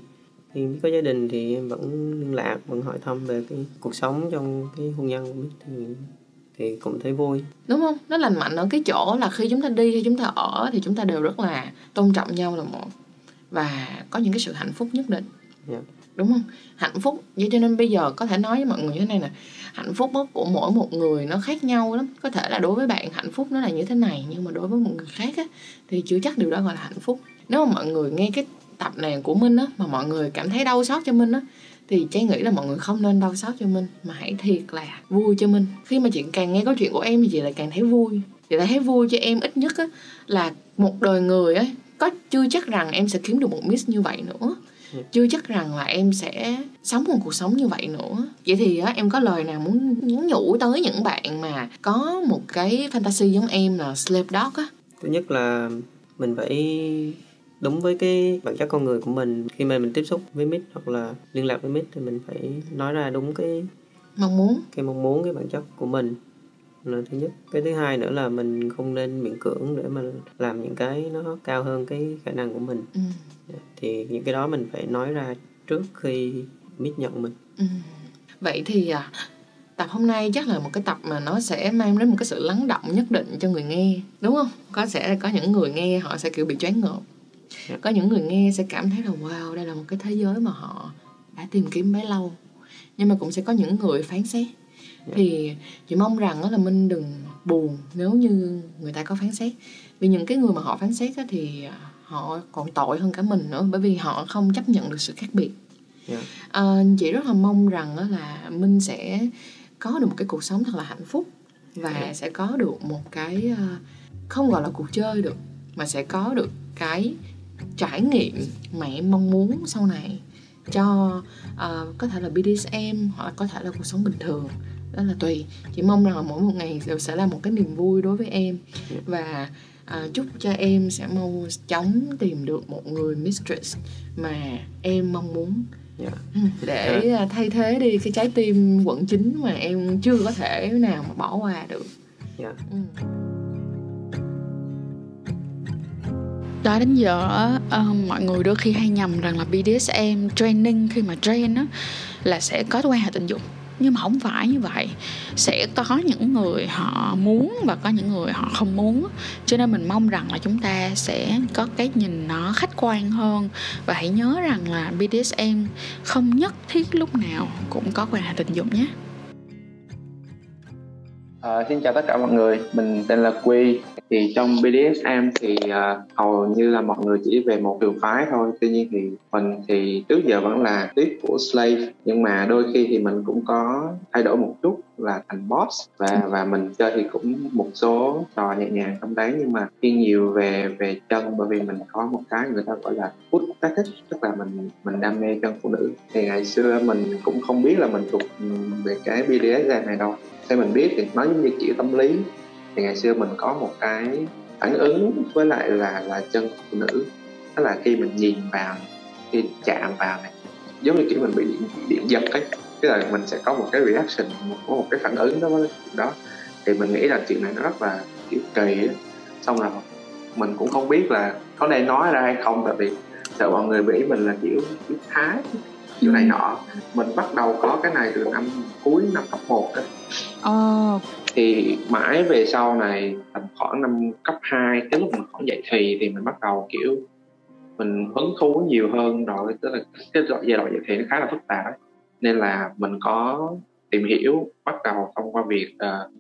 thì có gia đình thì em vẫn liên lạc vẫn hỏi thăm về cái cuộc sống trong cái hôn nhân của Miss thì thì cũng thấy vui. Đúng không? Nó lành mạnh ở cái chỗ là khi chúng ta đi hay chúng ta ở thì chúng ta đều rất là tôn trọng nhau là một. Và có những cái sự hạnh phúc nhất định. Yeah. Dạ. đúng không? Hạnh phúc vậy cho nên bây giờ có thể nói với mọi người như thế này nè. Hạnh phúc của mỗi một người nó khác nhau lắm. Có thể là đối với bạn hạnh phúc nó là như thế này nhưng mà đối với một người khác á, thì chưa chắc điều đó gọi là hạnh phúc. Nếu mà mọi người nghe cái tập này của minh á mà mọi người cảm thấy đau xót cho minh á thì Trang nghĩ là mọi người không nên đau xót cho Minh mà hãy thiệt là vui cho Minh. Khi mà chị càng nghe câu chuyện của em thì chị lại càng thấy vui. Chị lại thấy vui cho em ít nhất á là một đời người á có chưa chắc rằng em sẽ kiếm được một miss như vậy nữa. Ừ. chưa chắc rằng là em sẽ sống một cuộc sống như vậy nữa. Vậy thì á em có lời nào muốn nhắn nhủ tới những bạn mà có một cái fantasy giống em là slave dog á? Thứ nhất là mình phải đúng với cái bản chất con người của mình khi mà mình tiếp xúc với mít hoặc là liên lạc với mít thì mình phải nói ra đúng cái mong muốn. Cái mong muốn cái bản chất của mình. Là thứ nhất. Cái thứ hai nữa là mình không nên miễn cưỡng để mà làm những cái nó cao hơn cái khả năng của mình. Ừ. thì những cái đó mình phải nói ra trước khi mít nhận mình. Ừ. vậy thì à, tập hôm nay chắc là một cái tập mà nó sẽ mang đến một cái sự lắng động nhất định cho người nghe đúng không? Có sẽ có những người nghe họ sẽ kiểu bị choáng ngợp có những người nghe sẽ cảm thấy là wow đây là một cái thế giới mà họ đã tìm kiếm bấy lâu. Nhưng mà cũng sẽ có những người phán xét. Thì chị mong rằng là minh đừng buồn nếu như người ta có phán xét. Vì những cái người mà họ phán xét thì họ còn tội hơn cả mình nữa bởi vì họ không chấp nhận được sự khác biệt. Yeah. à, chị rất là mong rằng là minh sẽ có được một cái cuộc sống thật là hạnh phúc và yeah. sẽ có được một cái ờ, không gọi là cuộc chơi được mà sẽ có được cái trải nghiệm mà em mong muốn sau này cho uh, có thể là BDSM hoặc là có thể là cuộc sống bình thường đó là tùy chị mong rằng là mỗi một ngày đều sẽ là một cái niềm vui đối với em và uh, chúc cho em sẽ mau chóng tìm được một người mistress mà em mong muốn yeah. Ừ, để yeah. Dạ. thay thế đi cái trái tim quận chính mà em chưa có thể nào mà bỏ qua được yeah. Ừ. đó đến giờ uh, mọi người đôi khi hay nhầm rằng là BDSM training khi mà train á là sẽ có quan hệ tình dục. Nhưng mà không phải như vậy. Sẽ có những người họ muốn và có những người họ không muốn cho nên mình mong rằng là chúng ta sẽ có cái nhìn nó khách quan hơn. Và hãy nhớ rằng là BDSM không nhất thiết lúc nào cũng có quan hệ tình dục nhé. À, xin chào tất cả mọi người, mình tên là Quy. Thì trong BDSM thì uh, hầu như là mọi người chỉ về một trường phái thôi. Tuy nhiên thì mình thì trước giờ vẫn là tiếp của slave, nhưng mà đôi khi thì mình cũng có thay đổi một chút là thành boss. Và và mình chơi thì cũng một số trò nhẹ nhàng trong đấy. Nhưng mà khi nhiều về về chân bởi vì mình có một cái người ta gọi là foot fetish tức là mình mình đam mê chân phụ nữ. Thì ngày xưa mình cũng không biết là mình thuộc về cái BDSM này đâu. Theo mình biết thì nó giống như kiểu tâm lý thì ngày xưa mình có một cái phản ứng với lại là là chân phụ nữ đó là khi mình nhìn vào khi chạm vào này giống như kiểu mình bị điện, điện giật ấy tức là mình sẽ có một cái reaction một, có một cái phản ứng đó với đó thì mình nghĩ là chuyện này nó rất là kiểu kỳ ấy. xong rồi mình cũng không biết là có nên nói ra hay không tại vì sợ mọi người nghĩ mình là kiểu kiểu thái kiểu này ừ. nọ mình bắt đầu có cái này từ năm cuối năm cấp 1 đó oh thì mãi về sau này tầm khoảng năm cấp 2 cái lúc mình khoảng dậy thì thì mình bắt đầu kiểu mình hứng thú nhiều hơn rồi tức là cái giai đoạn dậy thì nó khá là phức tạp. Nên là mình có tìm hiểu bắt đầu thông qua việc uh,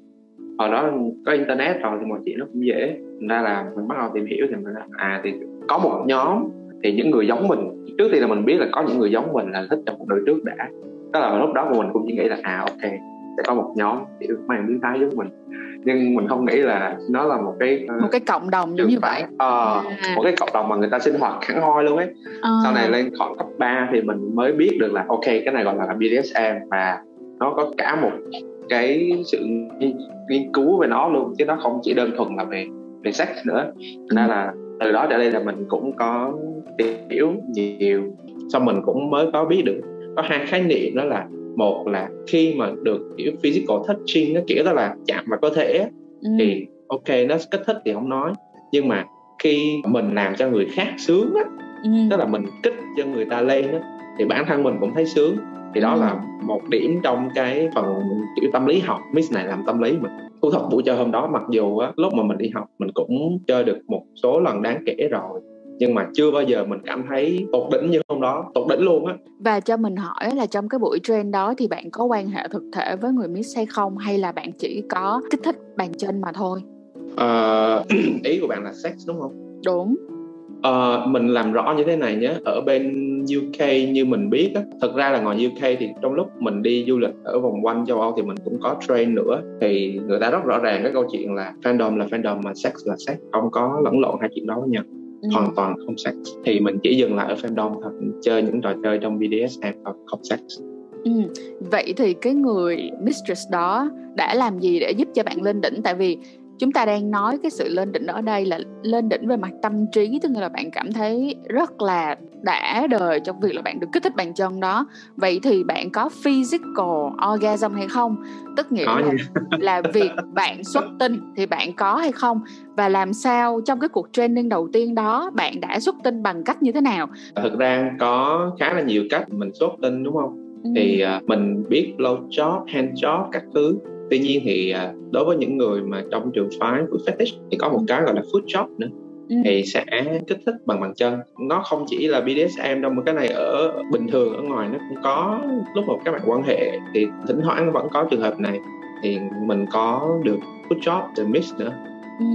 hồi đó có internet rồi thì mọi chuyện nó cũng dễ. Thành ra là mình bắt đầu tìm hiểu thì mình à thì có một nhóm thì những người giống mình trước tiên là mình biết là có những người giống mình là thích trong một đời trước đã. Tức là lúc đó mình cũng chỉ nghĩ là à ok sẽ có một nhóm kiểu mang biến thái giống mình. Nhưng mình không nghĩ là nó là một cái uh, một cái cộng đồng giống như vậy. ờ à. một cái cộng đồng mà người ta sinh hoạt hẳn hoi luôn ấy. À. sau này lên khoảng cấp 3 thì mình mới biết được là ok cái này gọi là BDSM và nó có cả một cái sự nghiên cứu về nó luôn chứ nó không chỉ đơn thuần là về về sex nữa. Nên là từ đó trở đi là mình cũng có tìm hiểu nhiều xong mình cũng mới có biết được có hai khái niệm đó là một là khi mà được kiểu physical touching nó kiểu đó là chạm vào cơ thể ừ. thì ok nó kích thích thì không nói nhưng mà khi mình làm cho người khác sướng á ừ. tức là mình kích cho người ta lên á thì bản thân mình cũng thấy sướng thì đó ừ. là một điểm trong cái phần kiểu tâm lý học miss này làm tâm lý mình thu thập buổi chơi hôm đó mặc dù á lúc mà mình đi học mình cũng chơi được một số lần đáng kể rồi nhưng mà chưa bao giờ mình cảm thấy tột đỉnh như hôm đó tột đỉnh luôn á. Và cho mình hỏi là trong cái buổi train đó thì bạn có quan hệ thực thể với người miss hay không? Hay là bạn chỉ có kích thích bàn chân mà thôi? Uh, ý của bạn là sex đúng không? Đúng. Uh, mình làm rõ như thế này nhé. Ở bên UK như mình biết á thật ra là ngoài UK thì trong lúc mình đi du lịch ở vòng quanh châu Âu thì mình cũng có train nữa. Thì người ta rất rõ ràng cái câu chuyện là fandom là fandom mà sex là sex không có lẫn lộn hai chuyện đó với nhau ừ. hoàn toàn không sex thì mình chỉ dừng lại ở fandom thôi chơi những trò chơi trong BDSM thôi không sex Ừ. Vậy thì cái người mistress đó đã làm gì để giúp cho bạn lên đỉnh? Tại vì chúng ta đang nói cái sự lên đỉnh ở đây là lên đỉnh về mặt tâm trí tức là bạn cảm thấy rất là đã đời trong việc là bạn được kích thích bàn chân đó. Vậy thì bạn có physical orgasm hay không? Tức nghĩa là, là việc bạn xuất tinh thì bạn có hay không? Và làm sao trong cái cuộc training đầu tiên đó bạn đã xuất tinh bằng cách như thế nào? Thực ra có khá là nhiều cách mình xuất tinh đúng không? Ừ. thì uh, mình biết blow job hand job các thứ tuy nhiên thì à, đối với những người mà trong trường phái food fetish thì có một cái gọi là food shop nữa. Ừ. thì sẽ kích thích bằng bàn chân. Nó không chỉ là BDSM đâu mà cái này ở bình thường ở ngoài nó cũng có lúc mà các bạn quan hệ thì thỉnh thoảng vẫn có trường hợp này. Thì mình có được good job the mix nữa. Ừ,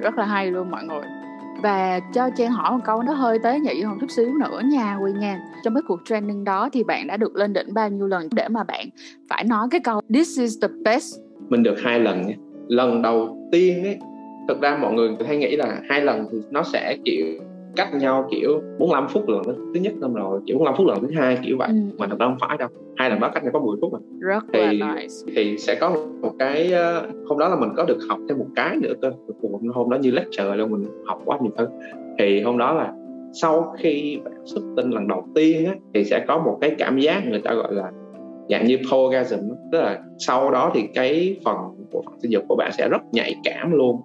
rất là hay luôn mọi người và cho Trang hỏi một câu nó hơi tế nhị hơn chút xíu nữa nha, Quy nha. Trong cái cuộc training đó thì bạn đã được lên đỉnh bao nhiêu lần để mà bạn phải nói cái câu, This is the best Mình được hai lần nha. Lần đầu tiên ấy Thực ra mọi người hay nghĩ là hai lần thì nó sẽ, kiểu cách nhau kiểu 45 phút lần thứ nhất năm rồi kiểu 45 phút lần thứ hai kiểu vậy. Ừ. mà thật ra không phải đâu hai lần đó cách nhau có 10 phút mà. Rất thì, là nice. thì sẽ có một cái ờ, hôm đó là mình có được học thêm một cái nữa cơ. Hôm đó như lecture luôn mình học quá nhiều thứ. Thì hôm đó là sau khi bạn xuất tinh lần đầu tiên á, thì sẽ có một cái cảm giác người ta gọi là dạng như orgasm tức là sau đó thì cái phần của phần sinh dục của bạn sẽ rất nhạy cảm luôn.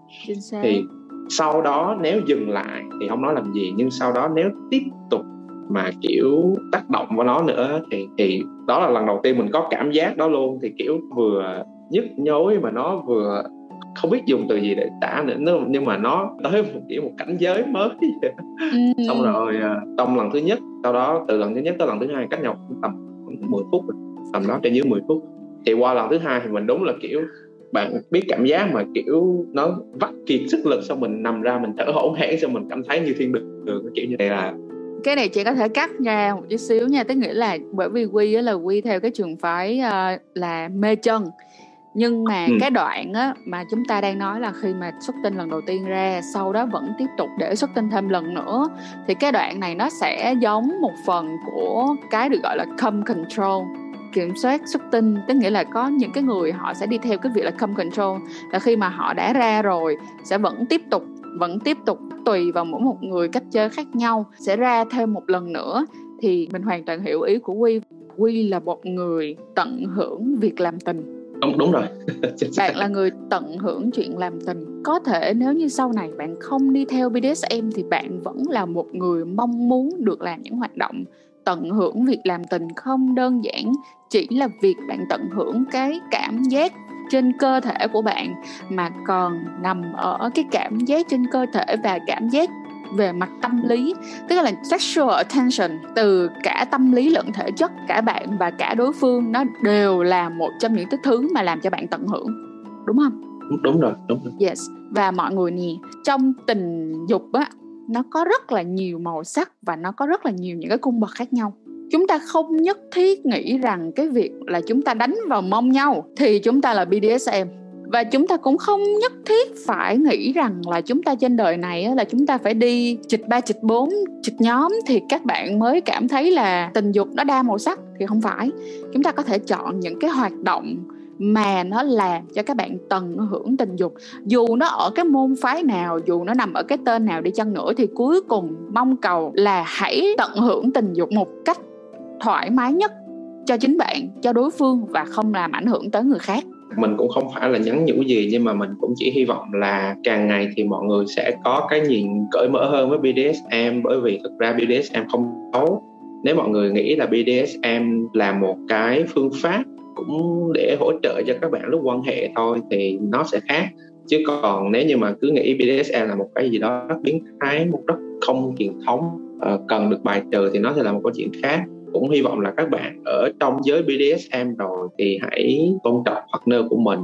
Thì sau đó nếu dừng lại thì không nói làm gì nhưng sau đó nếu tiếp tục mà kiểu tác động vào nó nữa thì thì đó là lần đầu tiên mình có cảm giác đó luôn. Thì kiểu vừa nhức nhối mà nó vừa không biết dùng từ gì để tả nữa nhưng mà nó tới một kiểu một cảnh giới mới ừ. xong rồi à, trong lần thứ nhất sau đó từ lần thứ nhất tới lần thứ hai cách nhau tầm 10 phút tầm đó trên dưới 10 phút. Thì qua lần thứ hai thì mình đúng là kiểu bạn biết cảm giác mà kiểu nó vắt kiệt sức lực xong mình nằm ra mình thở hổn hển xong mình cảm thấy như thiên đường đường kiểu như này là cái này chị có thể cắt ra một chút xíu nha tức nghĩa là bởi vì quy là quy theo cái trường phái uh, là mê chân nhưng mà ừ. cái đoạn á mà chúng ta đang nói là khi mà xuất tinh lần đầu tiên ra sau đó vẫn tiếp tục để xuất tinh thêm lần nữa thì cái đoạn này nó sẽ giống một phần của cái được gọi là come control kiểm soát xuất tinh tức nghĩa là có những cái người họ sẽ đi theo cái việc là come control. Là khi mà họ đã ra rồi sẽ vẫn tiếp tục vẫn tiếp tục tùy vào mỗi một người cách chơi khác nhau. Sẽ ra thêm một lần nữa thì mình hoàn toàn hiểu ý của quy. Quy là một người tận hưởng việc làm tình. Đúng đúng rồi. Bạn là người tận hưởng chuyện làm tình. Có thể nếu như sau này bạn không đi theo BDSM thì bạn vẫn là một người mong muốn được làm những hoạt động tận hưởng việc làm tình không đơn giản chỉ là việc bạn tận hưởng cái cảm giác trên cơ thể của bạn mà còn nằm ở cái cảm giác trên cơ thể và cảm giác về mặt tâm lý tức là sexual attention từ cả tâm lý lẫn thể chất cả bạn và cả đối phương nó đều là một trong những cái thứ mà làm cho bạn tận hưởng đúng không? Đúng rồi đúng rồi. Yes và mọi người nè trong tình dục á nó có rất là nhiều màu sắc và nó có rất là nhiều những cái cung bậc khác nhau. Chúng ta không nhất thiết nghĩ rằng cái việc là chúng ta đánh vào mông nhau thì chúng ta là BDSM và chúng ta cũng không nhất thiết phải nghĩ rằng là chúng ta trên đời này là chúng ta phải đi chịch ba, chịch bốn, chịch nhóm thì các bạn mới cảm thấy là tình dục nó đa màu sắc. Thì không phải. Chúng ta có thể chọn những cái hoạt động mà nó làm cho các bạn tận hưởng tình dục. Dù nó ở cái môn phái nào, dù nó nằm ở cái tên nào đi chăng nữa, thì cuối cùng mong cầu là hãy tận hưởng tình dục một cách thoải mái nhất cho chính bạn, cho đối phương và không làm ảnh hưởng tới người khác. Mình cũng không phải là nhắn nhủ gì, nhưng mà mình cũng chỉ hy vọng là càng ngày thì mọi người sẽ có cái nhìn cởi mở hơn với BDSM bởi vì thực ra BDSM không xấu. Nếu mọi người nghĩ là BDSM là một cái phương pháp cũng để hỗ trợ cho các bạn lúc quan hệ thôi thì nó sẽ khác. Chứ còn nếu như mà cứ nghĩ BDSM là một cái gì đó rất biến thái, một rất không truyền thống ờ, cần được bài trừ thì nó sẽ là một câu chuyện khác. Cũng hy vọng là các bạn ở trong giới BDSM rồi thì hãy tôn trọng partner của mình.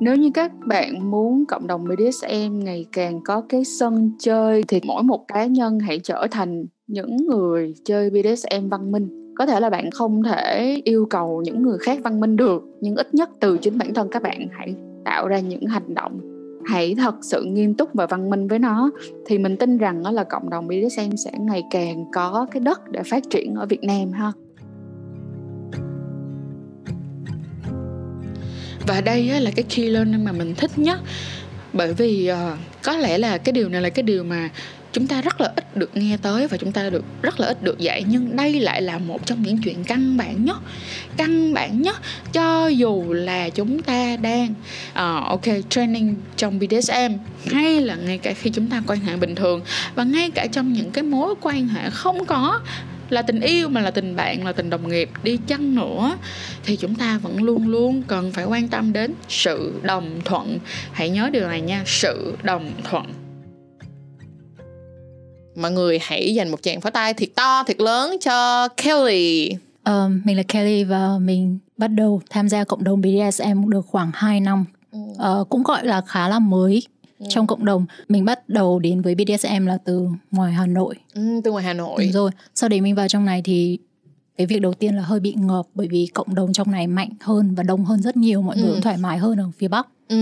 Nếu như các bạn muốn cộng đồng BDSM ngày càng có cái sân chơi thì mỗi một cá nhân hãy trở thành những người chơi BDSM văn minh có thể là bạn không thể yêu cầu những người khác văn minh được nhưng ít nhất từ chính bản thân các bạn hãy tạo ra những hành động. Hãy thật sự nghiêm túc và văn minh với nó. Thì mình tin rằng đó là cộng đồng BDSM sẽ ngày càng có cái đất để phát triển ở Việt Nam ha. Và đây là cái key learning mà mình thích nhất. Bởi vì uh, có lẽ là cái điều này là cái điều mà chúng ta rất là ít được nghe tới và chúng ta được rất là ít được dạy nhưng đây lại là một trong những chuyện căn bản nhất. Căn bản nhất cho dù là chúng ta đang uh, ok training trong BDSM hay là ngay cả khi chúng ta quan hệ bình thường và ngay cả trong những cái mối quan hệ không có là tình yêu mà là tình bạn là tình đồng nghiệp đi chăng nữa thì chúng ta vẫn luôn luôn cần phải quan tâm đến sự đồng thuận. Hãy nhớ điều này nha sự đồng thuận mọi người hãy dành một tràng pháo tay thiệt to thiệt lớn cho Kelly. Uh, mình là Kelly và mình bắt đầu tham gia cộng đồng BDSM được khoảng 2 năm. Uh, cũng gọi là khá là mới ừ. trong cộng đồng. Mình bắt đầu đến với BDSM là từ ngoài Hà Nội. Ừ, từ ngoài Hà Nội. Đúng rồi. Sau đấy mình vào trong này thì cái việc đầu tiên là hơi bị ngợp bởi vì cộng đồng trong này mạnh hơn và đông hơn rất nhiều. Mọi ừ. người cũng thoải mái hơn ở phía bắc Ừ.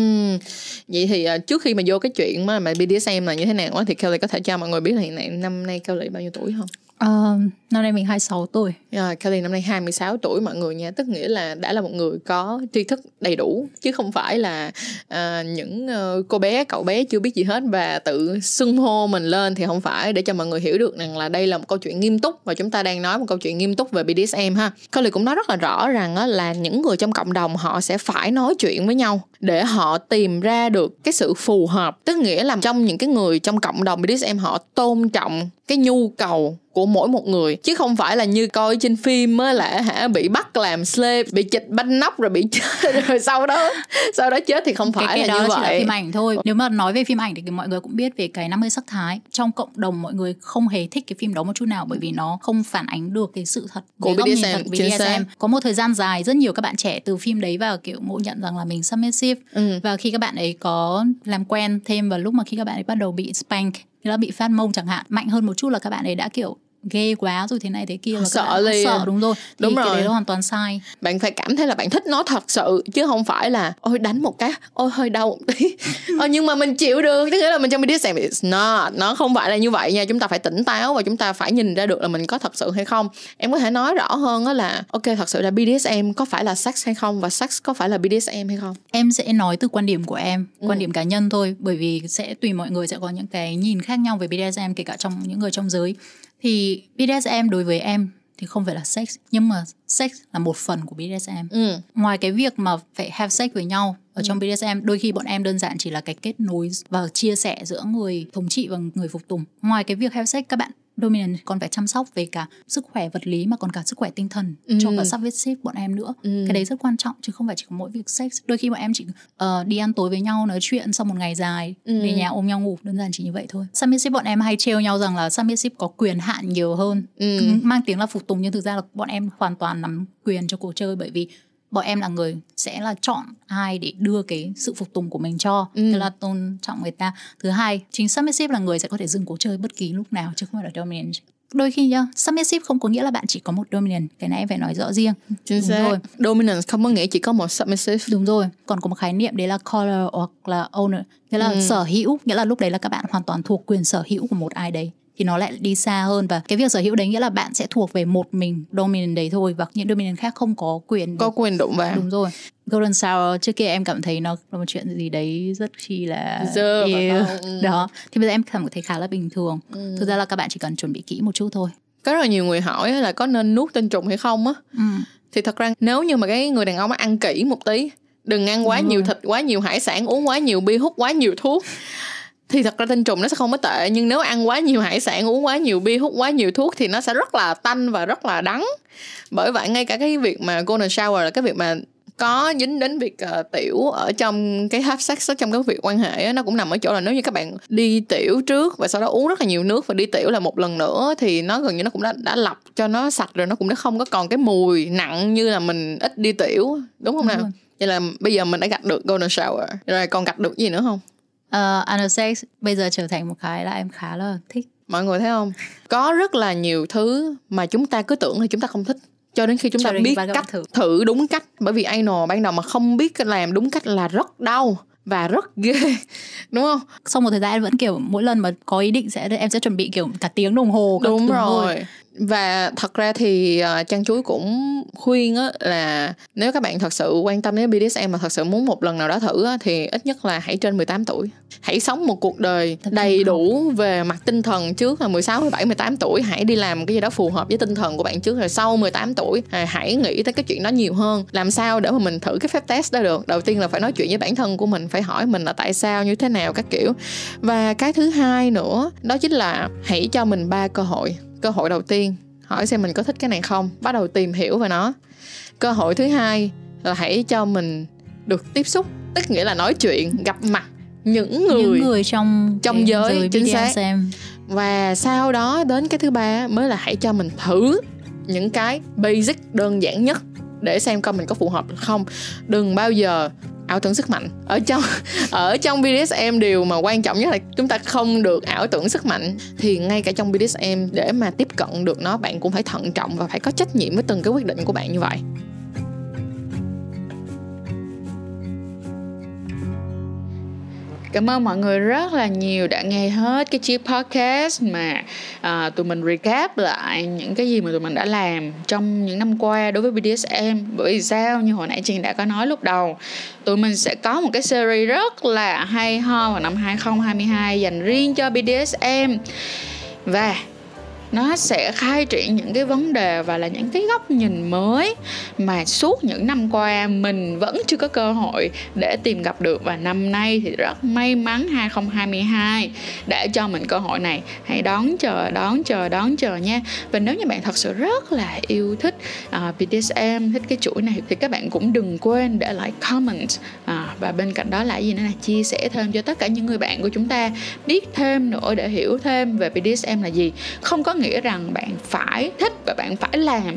Vậy thì uh, trước khi mà vô cái chuyện mà, mà BDSM là như thế nào thì Kelly có thể cho mọi người biết là hiện nay năm nay Kelly bao nhiêu tuổi không? Uh, năm nay mình 26 tuổi. Yeah, Kelly năm nay 26 tuổi mọi người nha. Tức nghĩa là đã là một người có tri thức đầy đủ Chứ không phải là uh, những uh, cô bé, cậu bé chưa biết gì hết Và tự xưng hô mình lên thì không phải. Để cho mọi người hiểu được rằng là đây là một câu chuyện nghiêm túc Và chúng ta đang nói một câu chuyện nghiêm túc về BDSM ha. Kelly cũng nói rất là rõ rằng uh, là những người trong cộng đồng họ sẽ phải nói chuyện với nhau Để họ tìm ra được cái sự phù hợp. Tức nghĩa là trong những cái người trong cộng đồng BDSM họ tôn trọng cái nhu cầu của mỗi một người. Chứ không phải là như coi trên phim á là hả bị bắt làm slave bị chịch banh nóc rồi bị chết rồi sau đó sau đó chết thì không phải cái, cái là đó như vậy chỉ là phim ảnh thôi. Nếu mà nói về phim ảnh thì mọi người cũng biết về cái 50 sắc thái. Trong cộng đồng mọi người không hề thích cái phim đó một chút nào bởi vì nó không phản ánh được cái sự thật của BDSM, thật BDSM. có một thời gian dài rất nhiều các bạn trẻ từ phim đấy và kiểu ngộ nhận rằng là mình submissive. Ừ. và khi các bạn ấy có làm quen thêm vào lúc mà khi các bạn ấy bắt đầu bị spank như là bị phát mông chẳng hạn, mạnh hơn một chút là các bạn ấy đã, kiểu ghê quá rồi thế này thế kia là sợ liền. sợ đúng rồi. Thì đúng cái rồi. đấy là hoàn toàn sai. Bạn phải cảm thấy là bạn thích nó thật sự chứ không phải là ôi đánh một cái ôi hơi đau một tí. Ờ, nhưng mà mình chịu được tức nghĩa là mình trong BDSM it's not nó không phải là như vậy nha. Chúng ta phải tỉnh táo và chúng ta phải nhìn ra được là mình có thật sự hay không. Em có thể nói rõ hơn đó là ok thật sự là BDSM có phải là sex hay không và sex có phải là BDSM hay không? Em sẽ nói từ quan điểm của em quan ừ. điểm cá nhân thôi. Bởi vì sẽ tùy mọi người sẽ có những cái nhìn khác nhau về BDSM kể cả trong những người trong giới thì BDSM đối với em thì không phải là sex nhưng mà sex là một phần của BDSM. Ừ. Ngoài cái việc mà phải have sex với nhau ở ừ. trong BDSM đôi khi bọn em đơn giản chỉ là cái kết nối và chia sẻ giữa người thống trị và người phục tùng. Ngoài cái việc have sex các bạn dominant còn phải chăm sóc về cả sức khỏe vật lý mà còn cả sức khỏe tinh thần ừ. cho cả submissive bọn em nữa ừ. cái đấy rất quan trọng chứ không phải chỉ có mỗi việc sex đôi khi bọn em chỉ uh, đi ăn tối với nhau nói chuyện sau một ngày dài ừ. về nhà ôm nhau ngủ đơn giản chỉ như vậy thôi submissive bọn em hay trêu nhau rằng là submissive có quyền hạn nhiều hơn ừ. mang tiếng là phục tùng nhưng thực ra là bọn em hoàn toàn nắm quyền cho cuộc chơi bởi vì bọn em là người sẽ là chọn ai để đưa cái sự phục tùng của mình cho. Ừ. tức là tôn trọng người ta. Thứ hai chính submissive là người sẽ có thể dừng cuộc chơi bất kỳ lúc nào chứ không phải là dominant. Đôi khi nhá submissive không có nghĩa là bạn chỉ có một dominant. Cái này em phải nói rõ riêng. Chính xác. rồi. Dominant không có nghĩa chỉ có một submissive. Đúng rồi. Còn có một khái niệm đấy là caller hoặc là owner. Nghĩa là ừ. sở hữu. Nghĩa là lúc đấy là các bạn hoàn toàn thuộc quyền sở hữu của một ai đấy thì nó lại đi xa hơn và cái việc sở hữu đấy nghĩa là bạn sẽ thuộc về một mình dominant đấy thôi và những dominant khác không có quyền có quyền đụng vào đúng rồi Golden Shower trước kia em cảm thấy nó là một chuyện gì đấy rất chi là dơ yêu. Ừ. đó thì bây giờ em cảm thấy khá là bình thường ừ. thực ra là các bạn chỉ cần chuẩn bị kỹ một chút thôi có rất là nhiều người hỏi là có nên nuốt tinh trùng hay không á ừ. thì thật ra nếu như mà cái người đàn ông ăn kỹ một tí đừng ăn quá ừ. nhiều thịt quá nhiều hải sản uống quá nhiều bia hút quá nhiều thuốc thì thật ra tinh trùng nó sẽ không có tệ nhưng nếu ăn quá nhiều hải sản uống quá nhiều bia hút quá nhiều thuốc thì nó sẽ rất là tanh và rất là đắng. Bởi vậy ngay cả cái việc mà golden shower là cái việc mà có dính đến việc uh, tiểu ở trong cái have sex đó, trong cái việc quan hệ đó, nó cũng nằm ở chỗ là nếu như các bạn đi tiểu trước và sau đó uống rất là nhiều nước và đi tiểu là một lần nữa thì nó gần như nó cũng đã đã lọc cho nó sạch rồi nó cũng đã không có còn cái mùi nặng như là mình ít đi tiểu đúng không nào? vậy là bây giờ mình đã gặt được golden shower. Rồi còn gặt được gì nữa không uh, anal sex bây giờ trở thành một cái là em khá là thích. Mọi người thấy không? Có rất là nhiều thứ mà chúng ta cứ tưởng là chúng ta không thích. Cho đến khi chúng cho ta biết cách thử. thử đúng cách. Bởi vì anal ban đầu mà không biết làm đúng cách là rất đau và rất ghê. Đúng không? Sau một thời gian em vẫn kiểu mỗi lần mà có ý định sẽ em sẽ chuẩn bị kiểu cả tiếng đồng hồ đúng rồi. thôi và thật ra thì uh, chăn chuối cũng khuyên á là nếu các bạn thật sự quan tâm đến BDSM mà thật sự muốn một lần nào đó thử á, thì ít nhất là hãy trên 18 tuổi. Hãy sống một cuộc đời đầy đủ về mặt tinh thần trước là 16, 17, 18 tuổi. Hãy đi làm cái gì đó phù hợp với tinh thần của bạn trước rồi sau 18 tuổi à, hãy nghĩ tới cái chuyện đó nhiều hơn. Làm sao để mà mình thử cái phép test đó được? Đầu tiên là phải nói chuyện với bản thân của mình phải hỏi mình là tại sao như thế nào các kiểu. Và cái thứ hai nữa đó chính là hãy cho mình ba cơ hội cơ hội đầu tiên. Hỏi xem mình có thích cái này không. Bắt đầu tìm hiểu về nó. Cơ hội thứ hai là hãy cho mình được tiếp xúc tức nghĩa là nói chuyện gặp mặt những người những người trong trong giới, giới chính xác. xem. và sau đó đến cái thứ ba mới là hãy cho mình thử những cái basic đơn giản nhất để xem coi mình có phù hợp không. Đừng bao giờ ảo tưởng sức mạnh. Ở trong ở trong BDSM điều mà quan trọng nhất là chúng ta không được ảo tưởng sức mạnh. Thì ngay cả trong BDSM để mà tiếp cận được nó, bạn cũng phải thận trọng và phải có trách nhiệm với từng cái quyết định của bạn như vậy. Cảm ơn mọi người rất là nhiều đã nghe hết cái chiếc podcast mà à, tụi mình recap lại những cái gì mà tụi mình đã làm trong những năm qua đối với BDSM. Bởi vì sao? Như hồi nãy Trang đã có nói lúc đầu, tụi mình sẽ có một cái series rất là hay ho vào năm 2022 dành riêng cho BDSM. Và nó sẽ khai triển những cái vấn đề và là những cái góc nhìn mới mà suốt những năm qua mình vẫn chưa có cơ hội để tìm gặp được. Và năm nay thì rất may mắn 2022 đã cho mình cơ hội này. Hãy đón chờ đón chờ đón chờ nha. Và nếu như bạn thật sự rất là yêu thích à, uh, BDSM thích cái chuỗi này thì các bạn cũng đừng quên để lại comment. Uh, và bên cạnh đó là gì nữa là chia sẻ thêm cho tất cả những người bạn của chúng ta biết thêm nữa để hiểu thêm về BDSM là gì. Không có nghĩa rằng bạn phải thích và bạn phải làm.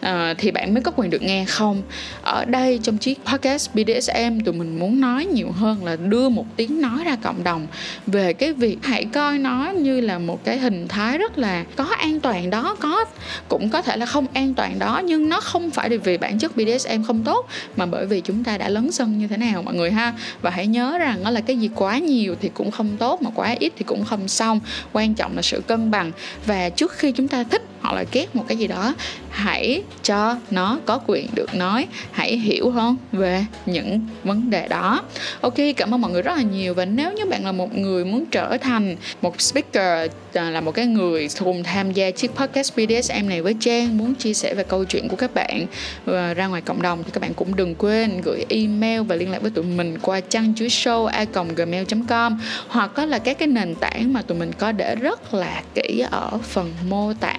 Ờ, thì bạn mới có quyền được nghe không? Ở đây trong chiếc podcast BDSM tụi mình muốn nói nhiều hơn là đưa một tiếng nói ra cộng đồng về cái việc hãy coi nó như là một cái hình thái rất là có an toàn đó, có, cũng có thể là không an toàn đó, nhưng nó không phải vì bản chất BDSM không tốt, mà bởi vì chúng ta đã lấn sân như thế nào, mọi người ha? Và hãy nhớ rằng nó là cái gì quá nhiều thì cũng không tốt, mà quá ít thì cũng không xong. Quan trọng là sự cân bằng. Và trước khi chúng ta thích hoặc là ghét một cái gì đó, hãy cho nó có quyền được nói, hãy hiểu hơn về những vấn đề đó. Ok, cảm ơn mọi người rất là nhiều. Và nếu như bạn là một người muốn trở thành một speaker à, là một cái người cùng tham gia chiếc podcast BDSM này với Trang, muốn chia sẻ về câu chuyện của các bạn và ra ngoài cộng đồng, thì các bạn cũng đừng quên gửi email và liên lạc với tụi mình qua chăn chuối show a gmail.com hoặc là các cái nền tảng mà tụi mình có để rất là kỹ ở phần mô tả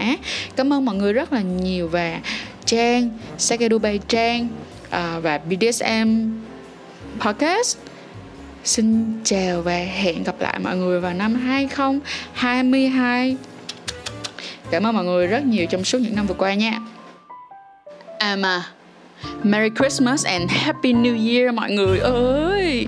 cảm ơn mọi người rất là nhiều và Trang, Sake Dubai Trang uh, và BDSM Podcast. Xin chào và hẹn gặp lại mọi người vào năm 2022 Cảm ơn mọi người rất nhiều trong suốt những năm vừa qua nha. À mà Merry Christmas and Happy New Year mọi người ơi.